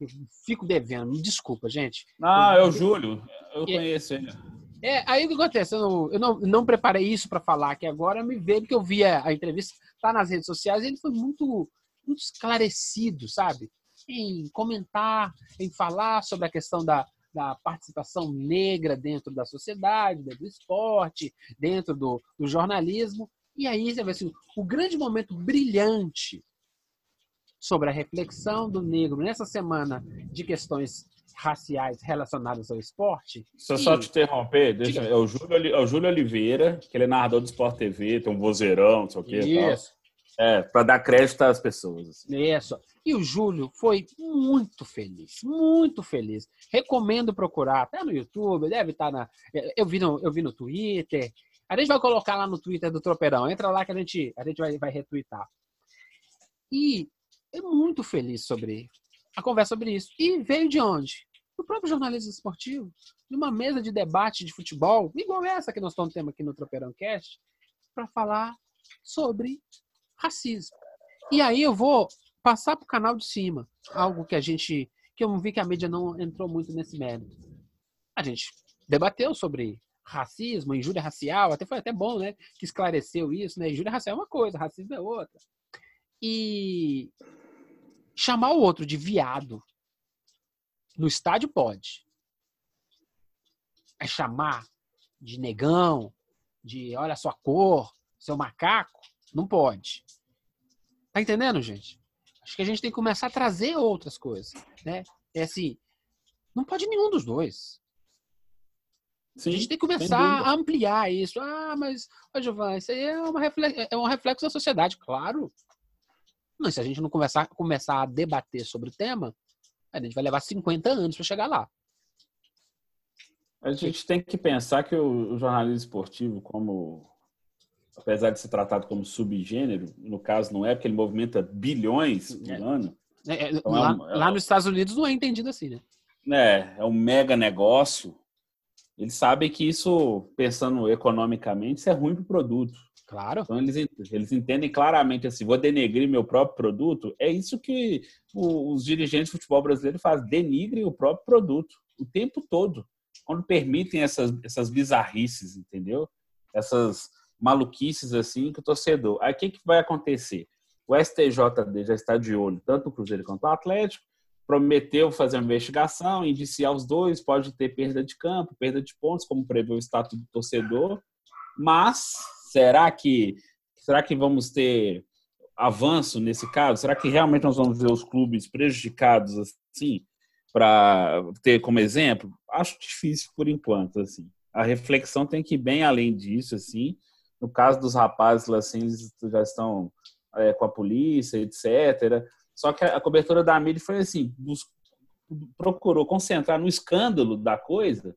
Speaker 1: Eu fico devendo, me desculpa, gente.
Speaker 2: Ah, é o Júlio. Eu é, conheço ele.
Speaker 1: É, aí o que acontece? Eu não, eu não, não preparei isso para falar aqui agora, me veio porque eu vi a, a entrevista, tá nas redes sociais, ele foi muito, muito esclarecido, sabe? Em comentar, em falar sobre a questão da, da participação negra dentro da sociedade, dentro do esporte, dentro do, do jornalismo. E aí você assim, o grande momento brilhante sobre a reflexão do negro nessa semana de questões raciais relacionadas ao esporte.
Speaker 2: Se eu só te interromper, deixa, é, o Júlio, é o Júlio Oliveira, que ele é narrador do Sport TV, tem um vozeirão, não sei o quê. Isso. É, para dar crédito às pessoas.
Speaker 1: Assim. Isso. E o Júlio foi muito feliz, muito feliz. Recomendo procurar, até no YouTube, deve estar na. Eu vi no, eu vi no Twitter. A gente vai colocar lá no Twitter do Tropeirão. Entra lá que a gente, a gente vai, vai retweetar. E é muito feliz sobre a conversa sobre isso. E veio de onde? Do próprio jornalismo esportivo, de uma mesa de debate de futebol, igual essa que nós estamos tendo aqui no Tropeirão Cast, para falar sobre racismo. E aí eu vou passar para o canal de cima, algo que a gente, que eu vi que a mídia não entrou muito nesse mérito. A gente debateu sobre racismo, injúria racial, até foi até bom, né, que esclareceu isso, né? Injúria racial é uma coisa, racismo é outra. E chamar o outro de viado no estádio pode. É chamar de negão, de olha a sua cor, seu macaco, não pode. Tá entendendo, gente? Acho que a gente tem que começar a trazer outras coisas, né? É assim, não pode nenhum dos dois. Sim, a gente tem que começar a ampliar isso. Ah, mas, ô Giovanni, isso aí é, uma reflexo, é um reflexo da sociedade, claro. Mas se a gente não começar, começar a debater sobre o tema, a gente vai levar 50 anos para chegar lá.
Speaker 2: A gente tem que pensar que o jornalismo esportivo, como apesar de ser tratado como subgênero, no caso não é, porque ele movimenta bilhões por é. ano.
Speaker 1: É, é, então lá, é um, lá, nos Estados Unidos não é entendido assim, né?
Speaker 2: É, é um mega negócio. Eles sabem que isso, pensando economicamente, isso é ruim para o produto.
Speaker 1: Claro.
Speaker 2: Então eles, eles entendem claramente assim, vou denegrir meu próprio produto. É isso que os dirigentes de futebol brasileiro fazem, denigre o próprio produto o tempo todo. Quando permitem essas, essas bizarrices, entendeu? Essas maluquices assim que o torcedor. Aí o que, que vai acontecer? O STJD já está de olho, tanto o Cruzeiro quanto o Atlético, prometeu fazer uma investigação, indiciar os dois, pode ter perda de campo, perda de pontos, como prevê o estatuto do torcedor, mas será que será que vamos ter avanço nesse caso? Será que realmente nós vamos ver os clubes prejudicados assim para ter como exemplo? Acho difícil por enquanto assim. A reflexão tem que ir bem além disso assim. No caso dos rapazes, assim, eles já estão é, com a polícia, etc. Só que a cobertura da mídia foi assim, procurou concentrar no escândalo da coisa,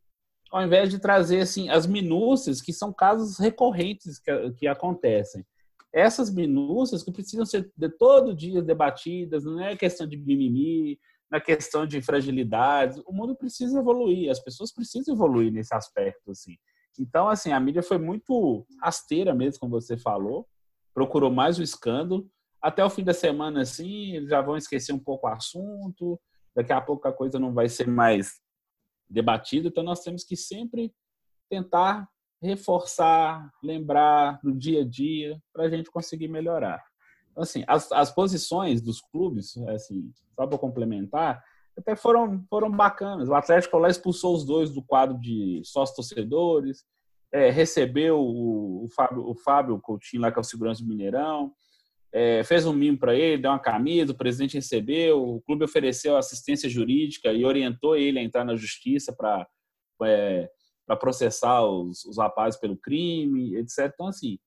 Speaker 2: ao invés de trazer assim as minúcias, que são casos recorrentes que, que acontecem. Essas minúcias que precisam ser de todo dia debatidas, não é questão de mimimi, não é questão de fragilidades. O mundo precisa evoluir, as pessoas precisam evoluir nesse aspecto, assim. Então, assim, a mídia foi muito rasteira mesmo, como você falou, procurou mais o escândalo. Até o fim da semana, assim, eles já vão esquecer um pouco o assunto, daqui a pouco a coisa não vai ser mais debatida, então nós temos que sempre tentar reforçar, lembrar do dia a dia, para a gente conseguir melhorar. Então, assim, as, as posições dos clubes, assim, só para complementar, até foram, foram bacanas. O Atlético lá expulsou os dois do quadro de sócios torcedores, é, recebeu o, o, Fábio, o Fábio Coutinho lá, que é o segurança do Mineirão, é, fez um mimo para ele, deu uma camisa, o presidente recebeu, o clube ofereceu assistência jurídica e orientou ele a entrar na justiça para é, processar os, os rapazes pelo crime, etc. Então, assim,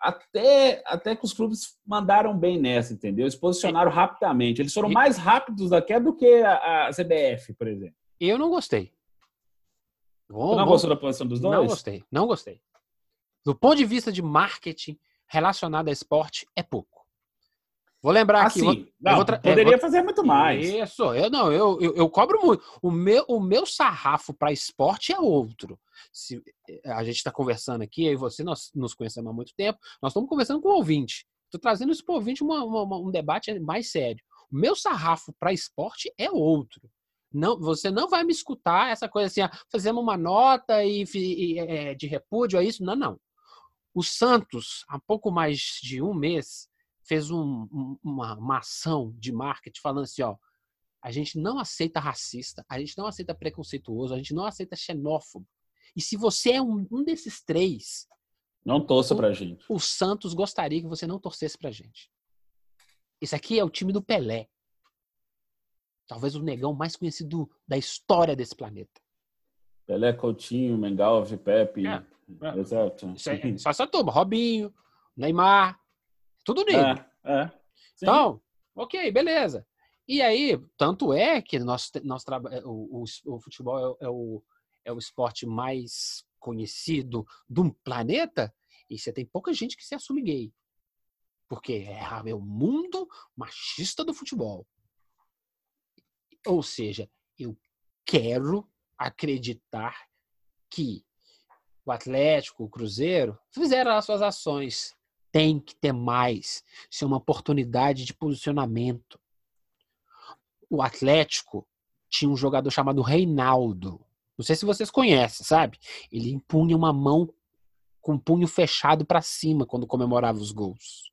Speaker 2: até, até que os clubes mandaram bem nessa, entendeu? Eles posicionaram rapidamente. Eles foram mais rápidos até do que a, a CBF, por exemplo.
Speaker 1: Eu não gostei.
Speaker 2: Bom, não bom, gostou da posição dos dois?
Speaker 1: Não gostei, não gostei. Do ponto de vista de marketing relacionado a esporte, é pouco. Vou lembrar aqui.
Speaker 2: Vou, não, poderia vou, fazer muito mais.
Speaker 1: Isso, eu não, eu, eu, eu cobro muito. O meu, o meu sarrafo para esporte é outro. Se, a gente está conversando aqui, aí você, nós nos conhecemos há muito tempo, nós estamos conversando com o ouvinte. Estou trazendo isso para o ouvinte uma, uma, um debate mais sério. O meu sarrafo para esporte é outro. Não, você não vai me escutar essa coisa assim, ah, fazemos uma nota e, e é, de repúdio a isso. Não, não. O Santos, há pouco mais de um mês, fez um, uma, uma ação de marketing falando assim, ó, a gente não aceita racista, a gente não aceita preconceituoso, a gente não aceita xenófobo. E se você é um, um desses três,
Speaker 2: não torça o, pra gente.
Speaker 1: O Santos gostaria que você não torcesse pra gente. Esse aqui é o time do Pelé. Talvez o negão mais conhecido da história desse planeta.
Speaker 2: Pelé, Coutinho, Mengalve, Pepe. É, é. Exato.
Speaker 1: Isso é, só essa turma. Robinho, Neymar, tudo nele.
Speaker 2: É, é.
Speaker 1: Então, ok, beleza. E aí, tanto é que nós, nós o, o, o futebol é, é, o, é o esporte mais conhecido do planeta e você tem pouca gente que se assume gay. Porque é, é o mundo machista do futebol. Ou seja, eu quero acreditar que o Atlético, o Cruzeiro, fizeram as suas ações tem que ter mais. Isso é uma oportunidade de posicionamento. O Atlético tinha um jogador chamado Reinaldo. Não sei se vocês conhecem, sabe? Ele impunha uma mão com o punho fechado para cima quando comemorava os gols.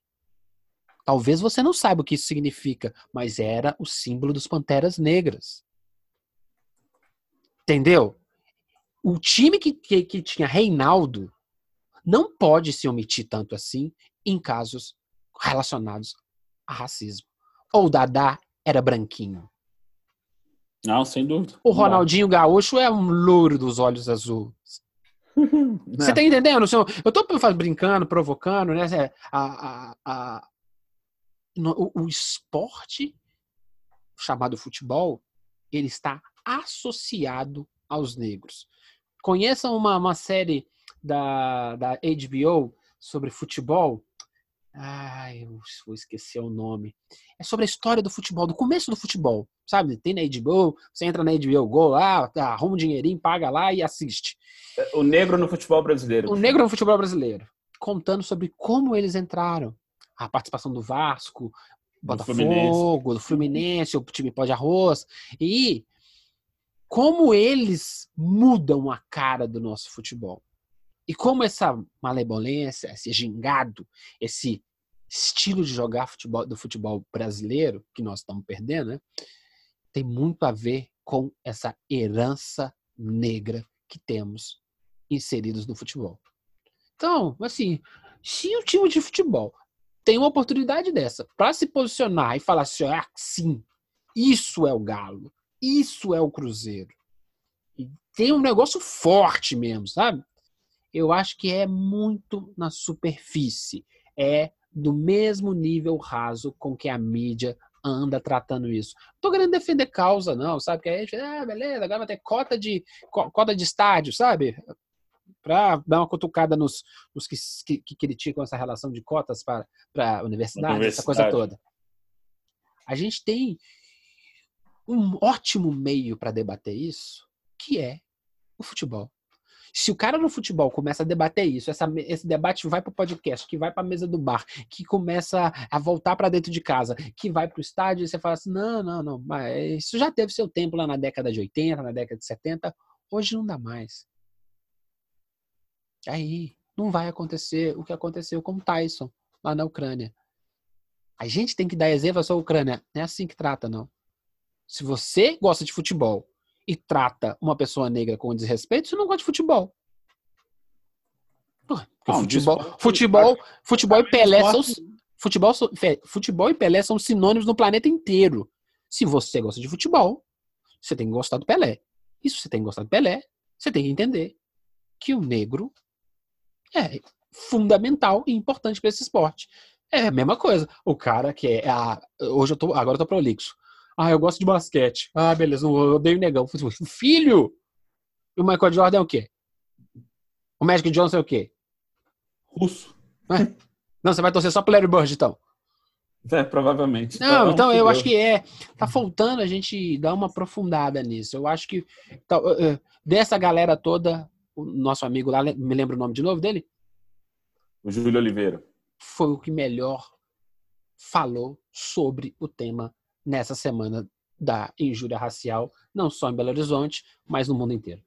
Speaker 1: Talvez você não saiba o que isso significa, mas era o símbolo dos Panteras Negras. Entendeu? O time que, que, que tinha Reinaldo não pode se omitir tanto assim em casos relacionados a racismo. Ou o Dadá era branquinho.
Speaker 2: Não, sem dúvida.
Speaker 1: O Ronaldinho Gaúcho é um louro dos olhos azuis. (laughs) Você tá entendendo? Eu tô brincando, provocando, né? A, a, a, o, o esporte chamado futebol, ele está associado aos negros. Conheçam uma, uma série da, da HBO sobre futebol. Ai, eu vou esquecer o nome. É sobre a história do futebol, do começo do futebol. Sabe? Tem na HBO, você entra na HBO Go lá, arruma um dinheirinho, paga lá e assiste.
Speaker 2: O negro no futebol brasileiro.
Speaker 1: O negro no futebol brasileiro. Contando sobre como eles entraram. A participação do Vasco, Botafogo, do Fluminense, do Fluminense o time pó de arroz. E como eles mudam a cara do nosso futebol. E como essa malebolência, esse gingado, esse estilo de jogar futebol, do futebol brasileiro, que nós estamos perdendo, né, tem muito a ver com essa herança negra que temos inseridos no futebol. Então, assim, se o time de futebol tem uma oportunidade dessa para se posicionar e falar assim, ah, sim, isso é o Galo, isso é o Cruzeiro. E tem um negócio forte mesmo, sabe? eu acho que é muito na superfície. É do mesmo nível raso com que a mídia anda tratando isso. Não tô querendo defender causa, não, sabe? Que a gente, ah, beleza, agora vai ter cota de, cota de estádio, sabe? Para dar uma cutucada nos, nos que, que, que, criticam essa relação de cotas para a universidade, universidade, essa coisa toda. A gente tem um ótimo meio para debater isso, que é o futebol. Se o cara no futebol começa a debater isso, essa, esse debate vai para o podcast, que vai para a mesa do bar, que começa a voltar para dentro de casa, que vai para o estádio, e você fala assim: não, não, não, mas isso já teve seu tempo lá na década de 80, na década de 70, hoje não dá mais. Aí não vai acontecer o que aconteceu com o Tyson lá na Ucrânia. A gente tem que dar exemplo à sua Ucrânia. Não é assim que trata, não. Se você gosta de futebol e trata uma pessoa negra com desrespeito, você não gosta de futebol. Não, futebol, futebol, futebol e Pelé são futebol, futebol e Pelé são sinônimos no planeta inteiro. Se você gosta de futebol, você tem que gostar do Pelé. E se você tem que gostar do Pelé, você tem que entender que o negro é fundamental e importante para esse esporte. É a mesma coisa. O cara que é a, hoje eu tô agora eu tô prolixo. Ah, eu gosto de basquete. Ah, beleza, eu odeio negão. Filho! E o Michael Jordan é o quê? O Magic Johnson é o quê?
Speaker 2: Russo.
Speaker 1: Não, você vai torcer só pro Larry Bird, então.
Speaker 2: É, provavelmente.
Speaker 1: Não, então eu acho que é. Tá faltando a gente dar uma aprofundada nisso. Eu acho que então, dessa galera toda, o nosso amigo lá, me lembra o nome de novo dele?
Speaker 2: O Júlio Oliveira.
Speaker 1: Foi o que melhor falou sobre o tema nessa semana da injúria racial, não só em Belo Horizonte, mas no mundo inteiro.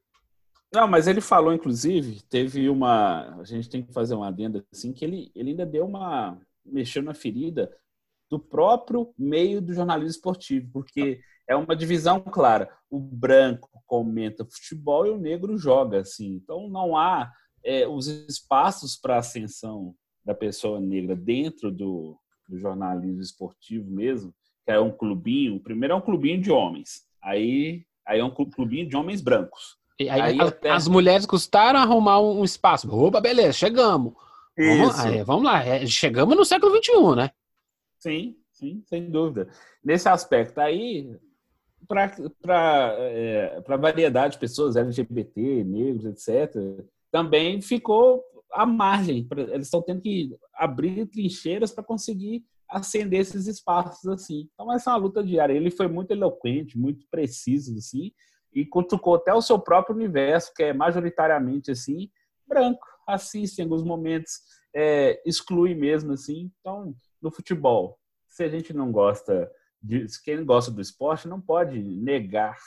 Speaker 2: Não, mas ele falou, inclusive, teve uma. A gente tem que fazer uma adenda assim, que ele, ele ainda deu uma. mexeu na ferida do próprio meio do jornalismo esportivo, porque é uma divisão clara. O branco comenta futebol e o negro joga, assim. Então não há é, os espaços para ascensão da pessoa negra dentro do, do jornalismo esportivo mesmo, é um clubinho. O primeiro é um clubinho de homens, aí, aí é um clubinho de homens brancos.
Speaker 1: E aí, aí até... As mulheres custaram arrumar um espaço. Opa, beleza, chegamos. Vamos, aí, vamos lá, é, chegamos no século XXI, né?
Speaker 2: Sim, sim, sem dúvida. Nesse aspecto aí, para é, a variedade de pessoas, LGBT, negros, etc., também ficou à margem. Eles estão tendo que abrir trincheiras para conseguir acender esses espaços assim. Então essa é uma luta diária. Ele foi muito eloquente, muito preciso assim, e cutucou até o seu próprio universo, que é majoritariamente assim branco, assiste em alguns momentos, é, exclui mesmo assim. Então no futebol, se a gente não gosta de, quem gosta do esporte não pode negar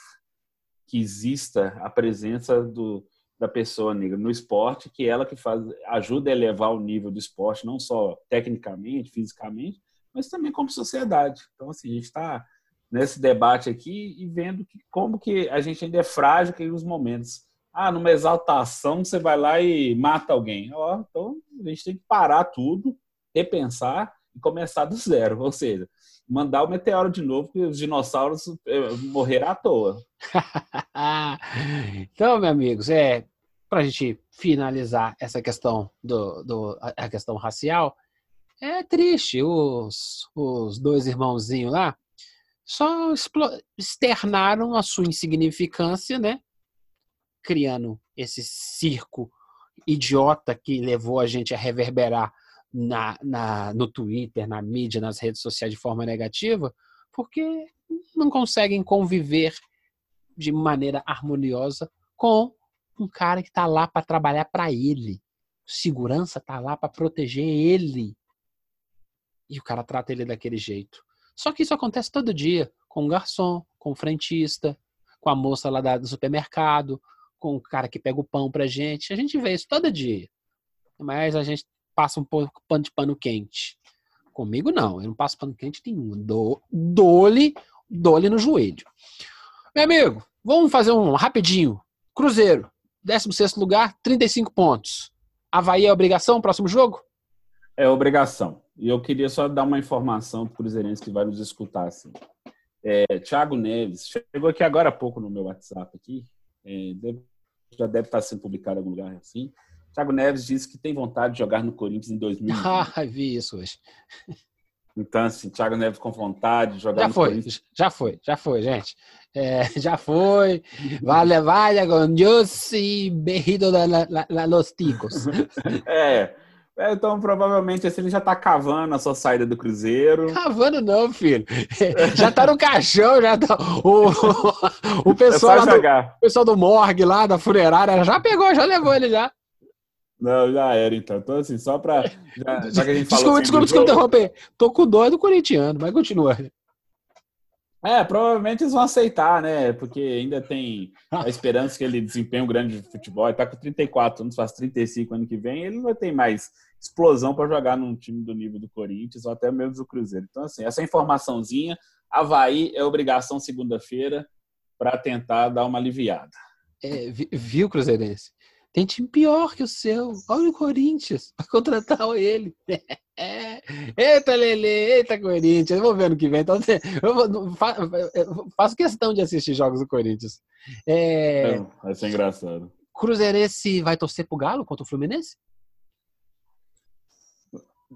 Speaker 2: que exista a presença do, da pessoa negra no esporte, que ela que faz, ajuda a elevar o nível do esporte, não só tecnicamente, fisicamente, mas também como sociedade. Então, assim, a gente está nesse debate aqui e vendo que, como que a gente ainda é frágil em alguns momentos. Ah, numa exaltação você vai lá e mata alguém. Ó, então a gente tem que parar tudo, repensar e começar do zero. Ou seja, mandar o meteoro de novo, que os dinossauros eh, morreram à toa. (laughs)
Speaker 1: então, meus amigos, é para a gente finalizar essa questão do, do a questão racial, é triste os, os dois irmãozinhos lá só externaram a sua insignificância, né? Criando esse circo idiota que levou a gente a reverberar na, na, no Twitter, na mídia, nas redes sociais de forma negativa, porque não conseguem conviver de maneira harmoniosa com um cara que está lá para trabalhar para ele. Segurança está lá para proteger ele. E o cara trata ele daquele jeito. Só que isso acontece todo dia com o garçom, com o frentista, com a moça lá do supermercado, com o cara que pega o pão pra gente. A gente vê isso todo dia. Mas a gente passa um pouco de pano quente. Comigo não, eu não passo pano quente nenhum. Dou-lhe dou no joelho. Meu amigo, vamos fazer um rapidinho. Cruzeiro, 16 lugar, 35 pontos. Havaí é obrigação, próximo jogo?
Speaker 2: É obrigação. E eu queria só dar uma informação para o Cruzeirense que vai nos escutar. Assim. É, Thiago Neves, chegou aqui agora há pouco no meu WhatsApp aqui, é, já deve estar sendo publicado em algum lugar assim. Thiago Neves disse que tem vontade de jogar no Corinthians em 2020. (laughs)
Speaker 1: Ah, vi isso hoje.
Speaker 2: Então, assim, Thiago Neves com vontade de jogar
Speaker 1: já
Speaker 2: no
Speaker 1: foi,
Speaker 2: Corinthians.
Speaker 1: Já foi, já foi, gente. É, (laughs) já foi. Vale, vale con Dios y berrido la, la, la, los ticos. (laughs)
Speaker 2: É. é. Então, provavelmente, assim, ele já tá cavando a sua saída do Cruzeiro.
Speaker 1: Cavando não, filho. (laughs) Já tá no caixão, já tá... O, o, pessoal, é do, o pessoal do morgue lá, da funerária, já pegou, já levou ele já.
Speaker 2: Não, já era, então. Então, assim, só pra. Já, já que a gente
Speaker 1: desculpa, desculpa, desculpa interromper. Tô com dó do corintiano, mas continua.
Speaker 2: É, provavelmente eles vão aceitar, né? Porque ainda tem a esperança que ele desempenhe um grande futebol. Ele tá com 34 anos, faz 35 ano que vem. Ele não vai ter mais explosão para jogar num time do nível do Corinthians ou até mesmo do Cruzeiro. Então, assim, essa informaçãozinha. Havaí é obrigação segunda-feira para tentar dar uma aliviada.
Speaker 1: É, viu, Cruzeirense? Tem time pior que o seu. Olha o Corinthians. Vai contratar ele. (laughs) eita, Lele, eita, Corinthians. Eu vou ver no que vem. Então, eu, vou, eu faço questão de assistir jogos do Corinthians. É...
Speaker 2: Não, vai ser engraçado.
Speaker 1: Cruzeirense vai torcer pro Galo contra o Fluminense?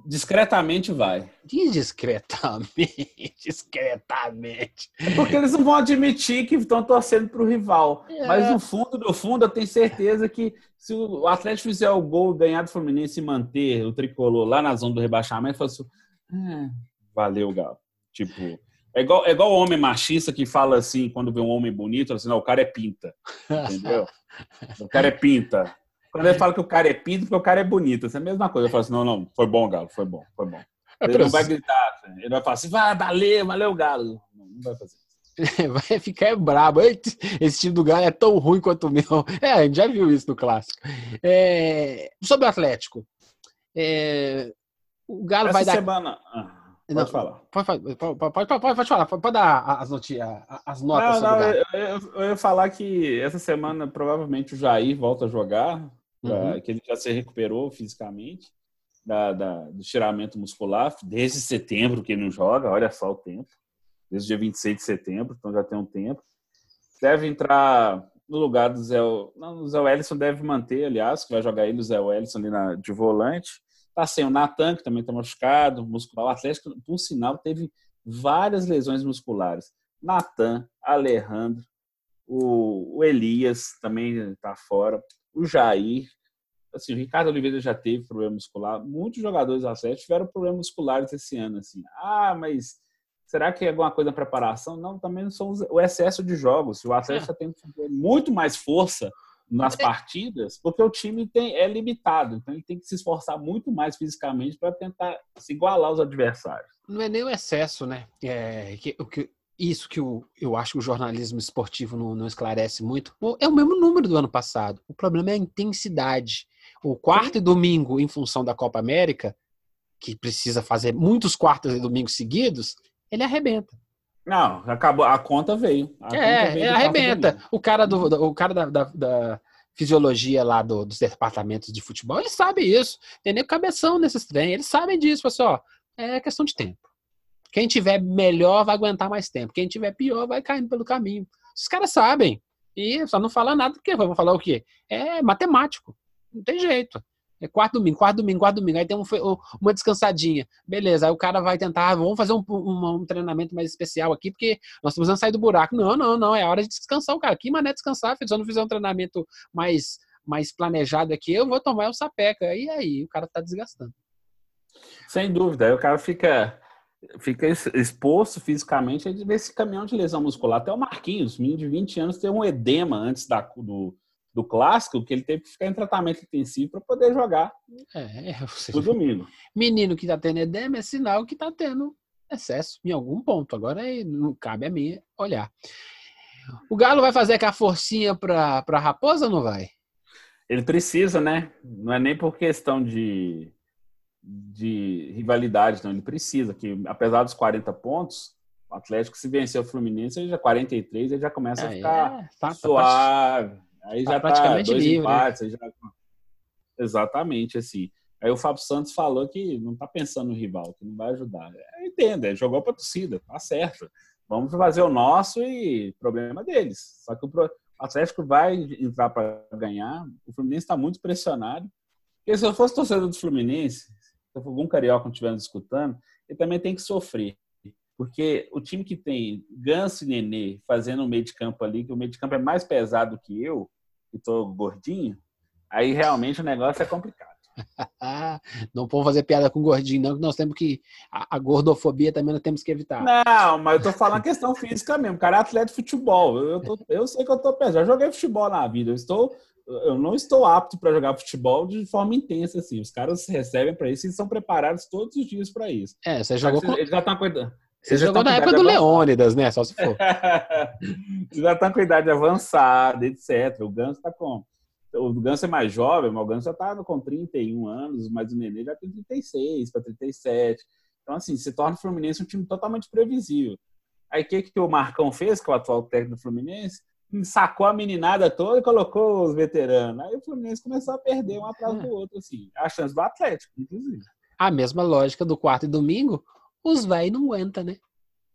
Speaker 2: Discretamente vai.
Speaker 1: Indiscretamente, (laughs) discretamente.
Speaker 2: É porque eles não vão admitir que estão torcendo para o rival.
Speaker 1: É.
Speaker 2: Mas no fundo, no fundo, eu tenho certeza que se o Atlético fizer o gol, ganhar do Fluminense e manter o tricolor lá na zona do rebaixamento, fala assim, "Ah, valeu, Galo. Tipo, é igual, é igual o homem machista que fala assim, quando vê um homem bonito, assim, não, o cara é pinta. (laughs) Entendeu? o cara é pinta. Quando ele fala que o cara é pinta, porque o cara é bonito. Essa é a mesma coisa. Eu falo assim, não, não, foi bom, Galo, foi bom, foi bom.
Speaker 1: É
Speaker 2: Ele não vai gritar, ele vai falar assim, vai, valeu, valeu, Galo. Não, não vai fazer. (laughs)
Speaker 1: Vai ficar brabo. Esse time do Galo é tão ruim quanto o meu. É, a gente já viu isso no clássico. É, sobre o Atlético. é, o Galo
Speaker 2: Essa
Speaker 1: vai dar.
Speaker 2: semana... Ah,
Speaker 1: Não,
Speaker 2: pode falar.
Speaker 1: Pode, pode, pode, pode, falar, pode dar as, as notas
Speaker 2: Não, não, eu, eu- eu ia falar que essa semana provavelmente o Jair volta a jogar,
Speaker 1: Uhum.
Speaker 2: já- que ele já se recuperou fisicamente da, da- do estiramento muscular, desde setembro que ele não joga, olha só o tempo, desde o dia 26 de setembro, então já tem um tempo. Deve entrar no lugar do Zé. Não, o Zé Wellison deve manter, aliás, que vai jogar ele, o Zé Wellison ali na, de volante. Tá sem o Natan, que também tá machucado, muscular. O Atlético, por sinal, teve várias lesões musculares. Natan, Alejandro, o, o Elias também tá fora, o Jair. Assim, o Ricardo Oliveira já teve problema muscular. Muitos jogadores do Atlético tiveram problemas musculares esse ano. Assim. Ah, mas será que é alguma coisa na preparação? Não, também não são o excesso de jogos. O Atlético tem que fazer muito mais força nas partidas, porque o time tem, é limitado. Então ele tem que se esforçar muito mais fisicamente para tentar se igualar aos adversários.
Speaker 1: Não é nem o excesso, né? É, que, que, isso que o, eu acho que o jornalismo esportivo não, não esclarece muito. É o mesmo número do ano passado. O problema é a intensidade. O quarto e domingo, em função da Copa América, que precisa fazer muitos quartos e domingos seguidos, ele arrebenta.
Speaker 2: Não, acabou. A conta veio. A conta
Speaker 1: é,
Speaker 2: veio
Speaker 1: é
Speaker 2: do
Speaker 1: arrebenta. O cara, do, o cara da, da- da fisiologia lá do- dos departamentos de futebol, ele sabe isso. Tem nem cabeção nesses trem. Eles sabem disso. Fala assim, é questão de tempo. Quem tiver melhor vai aguentar mais tempo. Quem tiver pior vai caindo pelo caminho. Os caras sabem. E só não fala nada porque vão falar o quê? É matemático. Não tem jeito. É quarto domingo, quarto domingo, quarto domingo. Aí tem um uma descansadinha. Beleza, aí o cara vai tentar, ah, vamos fazer um, um- um treinamento mais especial aqui, porque nós estamos precisando sair do buraco. Não, não, não. É hora de descansar o cara. Que mané descansar, filho? Se eu não fizer um treinamento mais, mais planejado aqui, eu vou tomar um sapeca. E aí, o cara tá desgastando.
Speaker 2: Sem dúvida. Aí o cara fica, fica ex- exposto fisicamente a esse caminhão de lesão muscular. Até o Marquinhos, menino de 20 anos, teve um edema antes da, do, do clássico, que ele teve que ficar em tratamento intensivo para poder jogar
Speaker 1: É, ou
Speaker 2: no domingo.
Speaker 1: menino que tá tendo edema é sinal que tá tendo excesso em algum ponto. Agora aí não cabe a mim olhar. O Galo vai fazer aquela forcinha pra, pra Raposa ou não vai?
Speaker 2: Ele precisa, né? Não é nem por questão de, de rivalidade, não. Ele precisa, que apesar dos 40 pontos, o Atlético, se vencer o Fluminense, ele já 43, ele já começa a
Speaker 1: Aí
Speaker 2: ficar
Speaker 1: é, tá- tá
Speaker 2: suave. Aí
Speaker 1: tá
Speaker 2: já tá
Speaker 1: praticamente
Speaker 2: dois
Speaker 1: livre, né?
Speaker 2: empates. aí já... Exatamente, assim. Aí o Fábio Santos falou que não tá pensando no rival, que não vai ajudar. Ele jogou pra torcida, tá certo. Vamos fazer o nosso e problema deles. Só que o pro- o Atlético vai entrar para ganhar. O Fluminense está muito pressionado. Porque se eu fosse torcedor do Fluminense, se algum carioca estiver nos escutando, ele também tem que sofrer. Porque o time que tem Ganso e Nenê fazendo o meio de campo ali, que o meio de campo é mais pesado que eu, que tô gordinho, aí realmente o negócio é complicado. (laughs)
Speaker 1: Não vamos fazer piada com gordinho, não, que nós temos que. A, a gordofobia também nós temos que evitar.
Speaker 2: Não, mas eu tô falando questão física mesmo. O cara é atleta de futebol. Eu, tô- eu sei que eu tô pesado. Já joguei futebol na vida. Eu estou, eu não estou apto para jogar futebol de forma intensa assim. Os caras recebem para isso e são preparados todos os dias para isso.
Speaker 1: É, você jogou,
Speaker 2: Eles já estão cuidando.
Speaker 1: você jogou na época do Leônidas, né? Só se for. (laughs)
Speaker 2: já estão com idade avançada, etc. O Ganso está com. O Ganso é mais jovem, mas o Ganso já está com 31 anos, mas o Nenê já tem 36 para 37. Então, assim, se torna o Fluminense um time totalmente previsível. Aí o que, que o Marcão fez, que é o atual técnico do Fluminense? Sacou a meninada toda e colocou os veteranos. Aí o Fluminense começou a perder um atrás do outro, assim. A chance do Atlético, inclusive.
Speaker 1: A mesma lógica do quarto e domingo, os velhos não aguentam, né?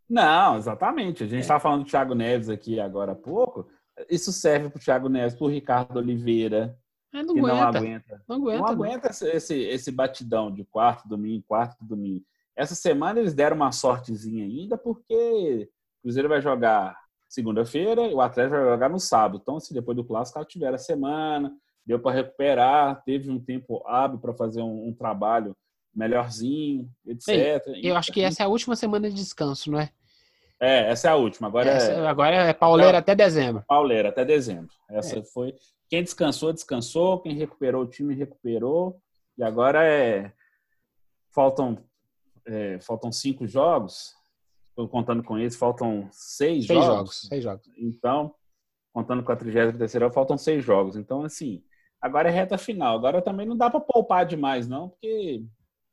Speaker 2: Não, exatamente. A gente
Speaker 1: É.
Speaker 2: estava falando do Thiago Neves aqui agora há pouco. Isso serve para o Thiago Neves, para o Ricardo Oliveira,
Speaker 1: É, não
Speaker 2: que
Speaker 1: aguenta.
Speaker 2: não aguenta.
Speaker 1: Não aguenta.
Speaker 2: Não aguenta esse, esse batidão de quarto domingo, quarto domingo. Essa semana eles deram uma sortezinha ainda, porque o Cruzeiro vai jogar segunda-feira e o Atlético vai jogar no sábado. Então, se depois do clássico tiver a semana, deu para recuperar, teve um tempo hábil para fazer um, um, trabalho melhorzinho, etc.
Speaker 1: Ei, eu acho que essa é a última semana de descanso, não é?
Speaker 2: É, essa é a última. Agora
Speaker 1: essa,
Speaker 2: é,
Speaker 1: agora é pauleira é, até dezembro.
Speaker 2: Pauleira até dezembro. Essa é. foi. Quem descansou, descansou. Quem recuperou o time, recuperou. E agora é. Faltam, é, faltam cinco jogos. Estou contando com eles, faltam seis,
Speaker 1: seis
Speaker 2: jogos.
Speaker 1: jogos. Seis jogos.
Speaker 2: Então, contando com a 33 faltam seis jogos. Então, assim, agora é reta final. Agora também não dá para poupar demais, não, porque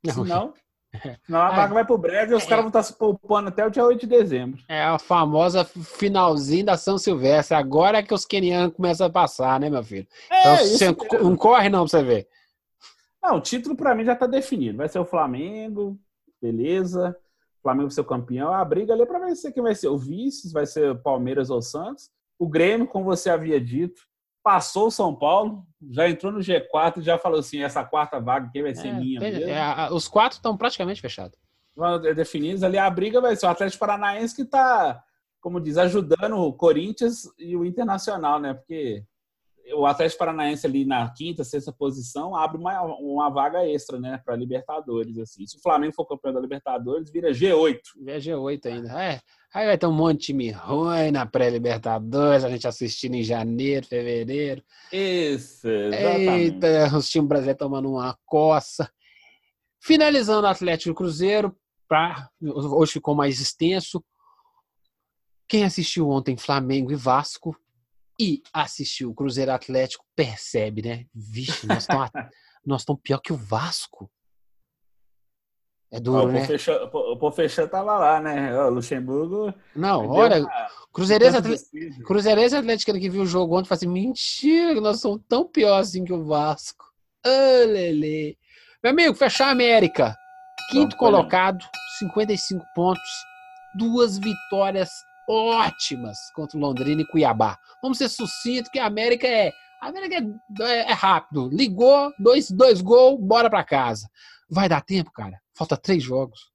Speaker 2: senão. (laughs) Senão a vaga vai pro breve e os é, caras vão estar tá se poupando até o dia 8 de dezembro.
Speaker 1: É a famosa finalzinho da São Silvestre. Agora é que os quenianos começam a passar, né, meu filho? É, então, você não corre não pra você ver.
Speaker 2: Não, o título para mim já tá definido. Vai ser o Flamengo, beleza. O Flamengo vai ser o campeão. A briga ali é para ver se quem vai ser o vice, vai ser o Palmeiras ou Santos. O Grêmio, como você havia dito, passou o São Paulo, já entrou no G4 e já falou assim: essa quarta vaga quem vai ser
Speaker 1: é,
Speaker 2: minha.
Speaker 1: É, os quatro estão praticamente fechados.
Speaker 2: Definidos ali, a briga vai ser o Atlético Paranaense que está, como diz, ajudando o Corinthians e o Internacional, né? Porque o Atlético Paranaense ali na quinta, sexta posição abre uma, uma vaga extra, né, para Libertadores assim. Se o Flamengo for campeão da Libertadores, vira G8.
Speaker 1: É G8 ainda. É. Aí vai ter um monte de time ruim na pré-Libertadores, a gente assistindo em janeiro, fevereiro.
Speaker 2: Isso, exatamente.
Speaker 1: Eita, os times brasileiros tomando uma coça. Finalizando o Atlético Cruzeiro, pra, hoje ficou mais extenso. Quem assistiu ontem Flamengo e Vasco e assistiu o Cruzeiro Atlético percebe, né? Vixe, nós estamos (laughs) pior que o Vasco. É duro,
Speaker 2: o
Speaker 1: né?
Speaker 2: o Pofechão tava lá, né? O Luxemburgo.
Speaker 1: Não, olha, uma... Cruzeirense Atlético, Cruzeirense Atlético que viu o jogo ontem falou assim: mentira, que nós somos tão pior assim que o Vasco. Ah, Lele. Meu amigo, fechar a América. Quinto Vamos colocado, 55 pontos, duas vitórias ótimas contra o Londrina e Cuiabá. Vamos ser sucinto que a América é. A América é, é, é rápido. Ligou, dois, dois gols, bora para casa. Vai dar tempo, cara? Falta três jogos.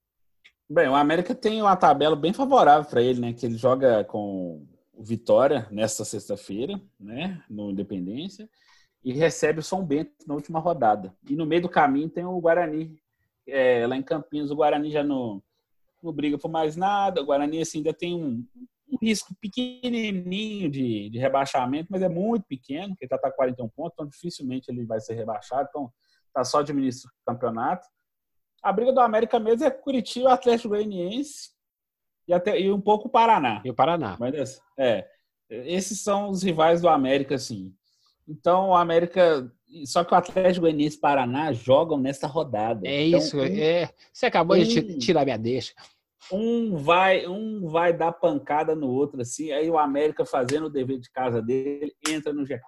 Speaker 2: Bem, o América tem uma tabela bem favorável para ele, né? Que ele joga com o Vitória nesta sexta-feira, né? No Independência. E recebe o São Bento na última rodada. E no meio do caminho tem o Guarani. É, lá em Campinas, o Guarani já não, não briga por mais nada. O Guarani assim, ainda tem um, um risco pequenininho de, de, rebaixamento, mas é muito pequeno, porque está tá 41 pontos, então dificilmente ele vai ser rebaixado. Então, tá só administra o campeonato. A briga do América mesmo é Curitiba, Atlético Goianiense e, até, e um pouco o Paraná.
Speaker 1: E o Paraná.
Speaker 2: Mas, é, esses são os rivais do América, assim. Então, o América. Só que o Atlético Goianiense e Paraná jogam nessa rodada.
Speaker 1: É
Speaker 2: então,
Speaker 1: isso. Um, é. Você acabou um, de tirar minha deixa.
Speaker 2: Um vai, um vai dar pancada no outro, assim. Aí o América, fazendo o dever de casa dele, entra no G4.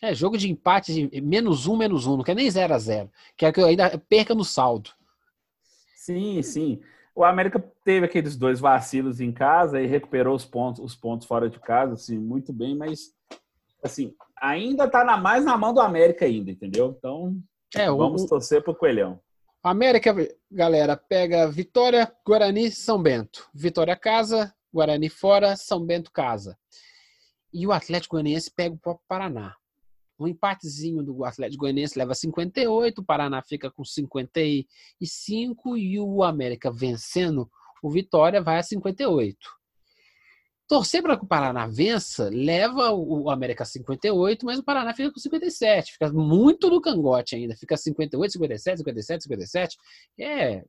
Speaker 1: É, jogo de empate de menos um, menos um. Não quer nem 0 a 0 Quer que eu ainda perca no saldo.
Speaker 2: Sim, sim. O América teve aqueles dois vacilos em casa e recuperou os pontos, os pontos fora de casa, assim, muito bem, mas assim, ainda está na, mais na mão do América ainda, entendeu? Então, é, vamos o, torcer pro Coelhão.
Speaker 1: América, galera, pega Vitória, Guarani, São Bento. Vitória casa, Guarani fora, São Bento casa. E o Atlético Goianiense pega o próprio Paraná. Um empatezinho do Atlético Goianiense leva 58, o Paraná fica com 55 e o América vencendo o Vitória vai a 58. Torcer para que o Paraná vença leva o América a 58, mas o Paraná fica com 57. Fica muito no cangote ainda. Fica 58, 57, 57, 57. É,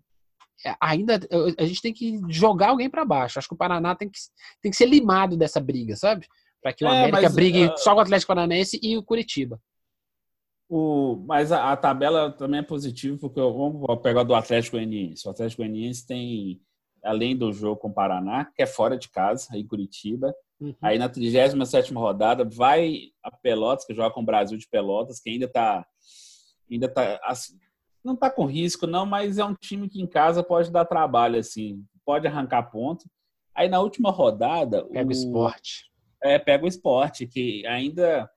Speaker 1: ainda a gente tem que jogar alguém para baixo. Acho que o Paraná tem que, tem que ser limado dessa briga, sabe? Para que o é, América mas, brigue uh, só com o Atlético Paranaense e o Curitiba.
Speaker 2: O, mas a, a tabela também é positiva, porque vamos pegar do Atlético Goianiense. O Atlético Goianiense tem, além do jogo com o Paraná, que é fora de casa, aí Curitiba. Uhum. Aí na 37 rodada vai a Pelotas, que joga com o Brasil de Pelotas, que ainda está ainda tá assim, não está com risco não, mas é um time que em casa pode dar trabalho assim, pode arrancar ponto. Aí na última rodada,
Speaker 1: pega o esporte
Speaker 2: é, pega o esporte, que ainda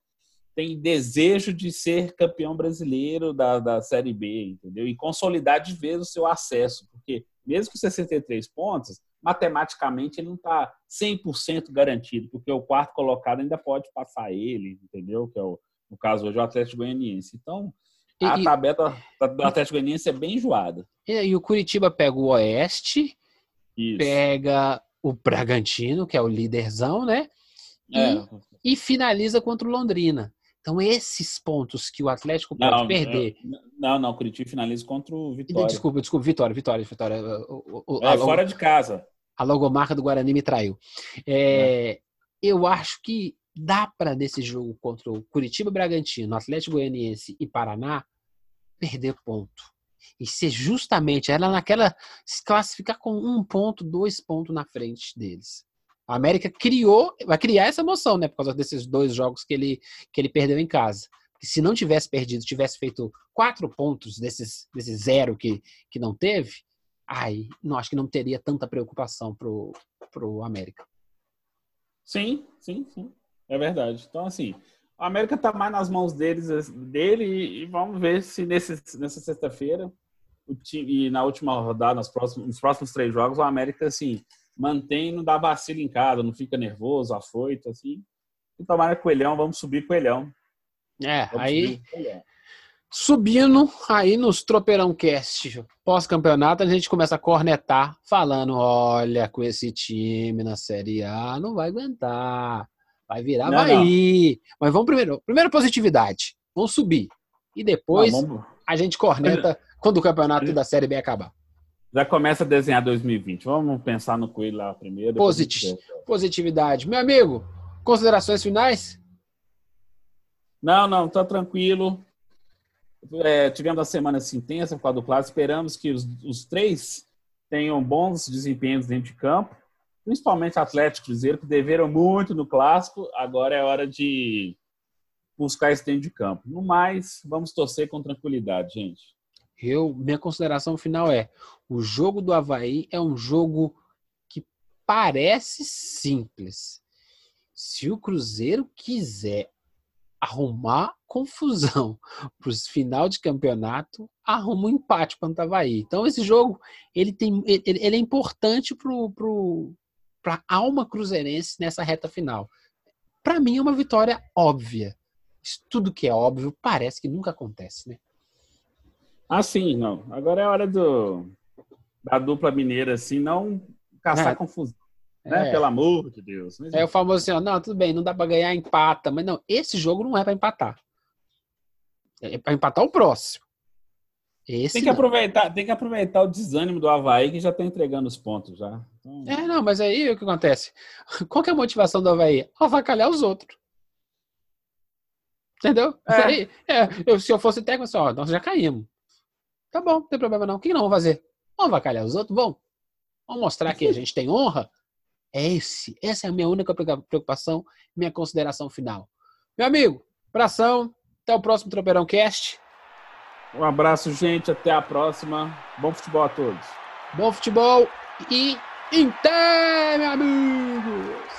Speaker 2: tem desejo de ser campeão brasileiro da, da Série B, entendeu? E consolidar de vez o seu acesso, porque mesmo com 63 pontos, matematicamente ele não está 100% garantido, porque o quarto colocado ainda pode passar ele, entendeu? Que é o, no caso hoje o Atlético Goianiense. Então, a e, tabela do Atlético Goianiense é bem enjoada.
Speaker 1: E, e o Curitiba pega o Oeste, Isso. pega o Bragantino, que é o líderzão, né? E, é. e finaliza contra o Londrina. Então, esses pontos que o Atlético pode não, perder.
Speaker 2: Não, não, o Curitiba finaliza contra o Vitória.
Speaker 1: Desculpa, desculpa, Vitória, Vitória, Vitória.
Speaker 2: O, o, é, fora de casa.
Speaker 1: A logomarca do Guarani me traiu. É, é. Eu acho que dá para, nesse jogo contra o Curitiba Bragantino, Atlético Goianiense e Paraná, perder ponto. E ser justamente ela naquela. se classificar com um ponto, dois pontos na frente deles. A América criou, vai criar essa emoção, né? Por causa desses dois jogos que ele, que ele perdeu em casa. Se não tivesse perdido, tivesse feito quatro pontos desses, desse zero que, que não teve, ai, não acho que não teria tanta preocupação pro, pro América.
Speaker 2: Sim, sim, sim. É verdade. Então, assim, a América tá mais nas mãos deles, dele e, vamos ver se nesse, nessa sexta-feira e na última rodada, nos próximos, nos próximos três jogos, o América, assim, mantém, não dá vacilo em casa, não fica nervoso, afoito, assim. E tomara coelhão, vamos subir coelhão.
Speaker 1: É, vamos aí. Coelhão. Subindo aí nos Tropeirão Cast pós-campeonato, a gente começa a cornetar, falando: olha, com esse time na Série A não vai aguentar. Vai virar, não, vai não. ir. Mas vamos primeiro. Primeiro, positividade. Vamos subir. E depois não, vamos... a gente corneta quando o campeonato da Série B acabar.
Speaker 2: Já começa a desenhar 2020. Vamos pensar no coelho lá primeiro.
Speaker 1: Posit positividade. Meu amigo, considerações finais?
Speaker 2: Não, não, tá tranquilo. É, tivemos uma semana assim, intensa por causa do clássico. Esperamos que os, os, três tenham bons desempenhos dentro de campo, principalmente Atlético e Cruzeiro, que deveram muito no clássico. Agora é hora de buscar esse dentro de campo. No mais, vamos torcer com tranquilidade, gente.
Speaker 1: Eu, minha consideração final é: o jogo do Havaí é um jogo que parece simples. Se o Cruzeiro quiser arrumar confusão para o final de campeonato, arruma um empate contra o Havaí. Então, esse jogo ele, tem, ele, ele é importante para a alma cruzeirense nessa reta final. Para mim, é uma vitória óbvia. tudo que é óbvio parece que nunca acontece, né?
Speaker 2: Ah, sim, não. Agora é hora do, da dupla mineira, assim, não caçar é. confusão. Né? É. Pelo amor de Deus.
Speaker 1: Mas... É o famoso assim, ó, não, tudo bem, não dá para ganhar, empata. Mas não, esse jogo não é para empatar. É para empatar o próximo.
Speaker 2: Esse tem que aproveitar, tem que aproveitar o desânimo do Havaí que já está entregando os pontos já.
Speaker 1: Então... É, não, mas aí o que acontece? (laughs) Qual que é a motivação do Havaí? Avacalhar os outros. Entendeu? É. Aí, é, eu, se eu fosse técnico, assim, ó, nós já caímos. Tá bom, não tem problema não. O que não vamos fazer? Vamos vacalhar os outros? Vamos. Vamos mostrar que a gente tem honra? É esse. Essa é a minha única preocupação, minha consideração final. Meu amigo, abração. Até o próximo Tropeirão Cast.
Speaker 2: Um abraço, gente. Até a próxima. Bom futebol a todos.
Speaker 1: Bom futebol e em meu amigo!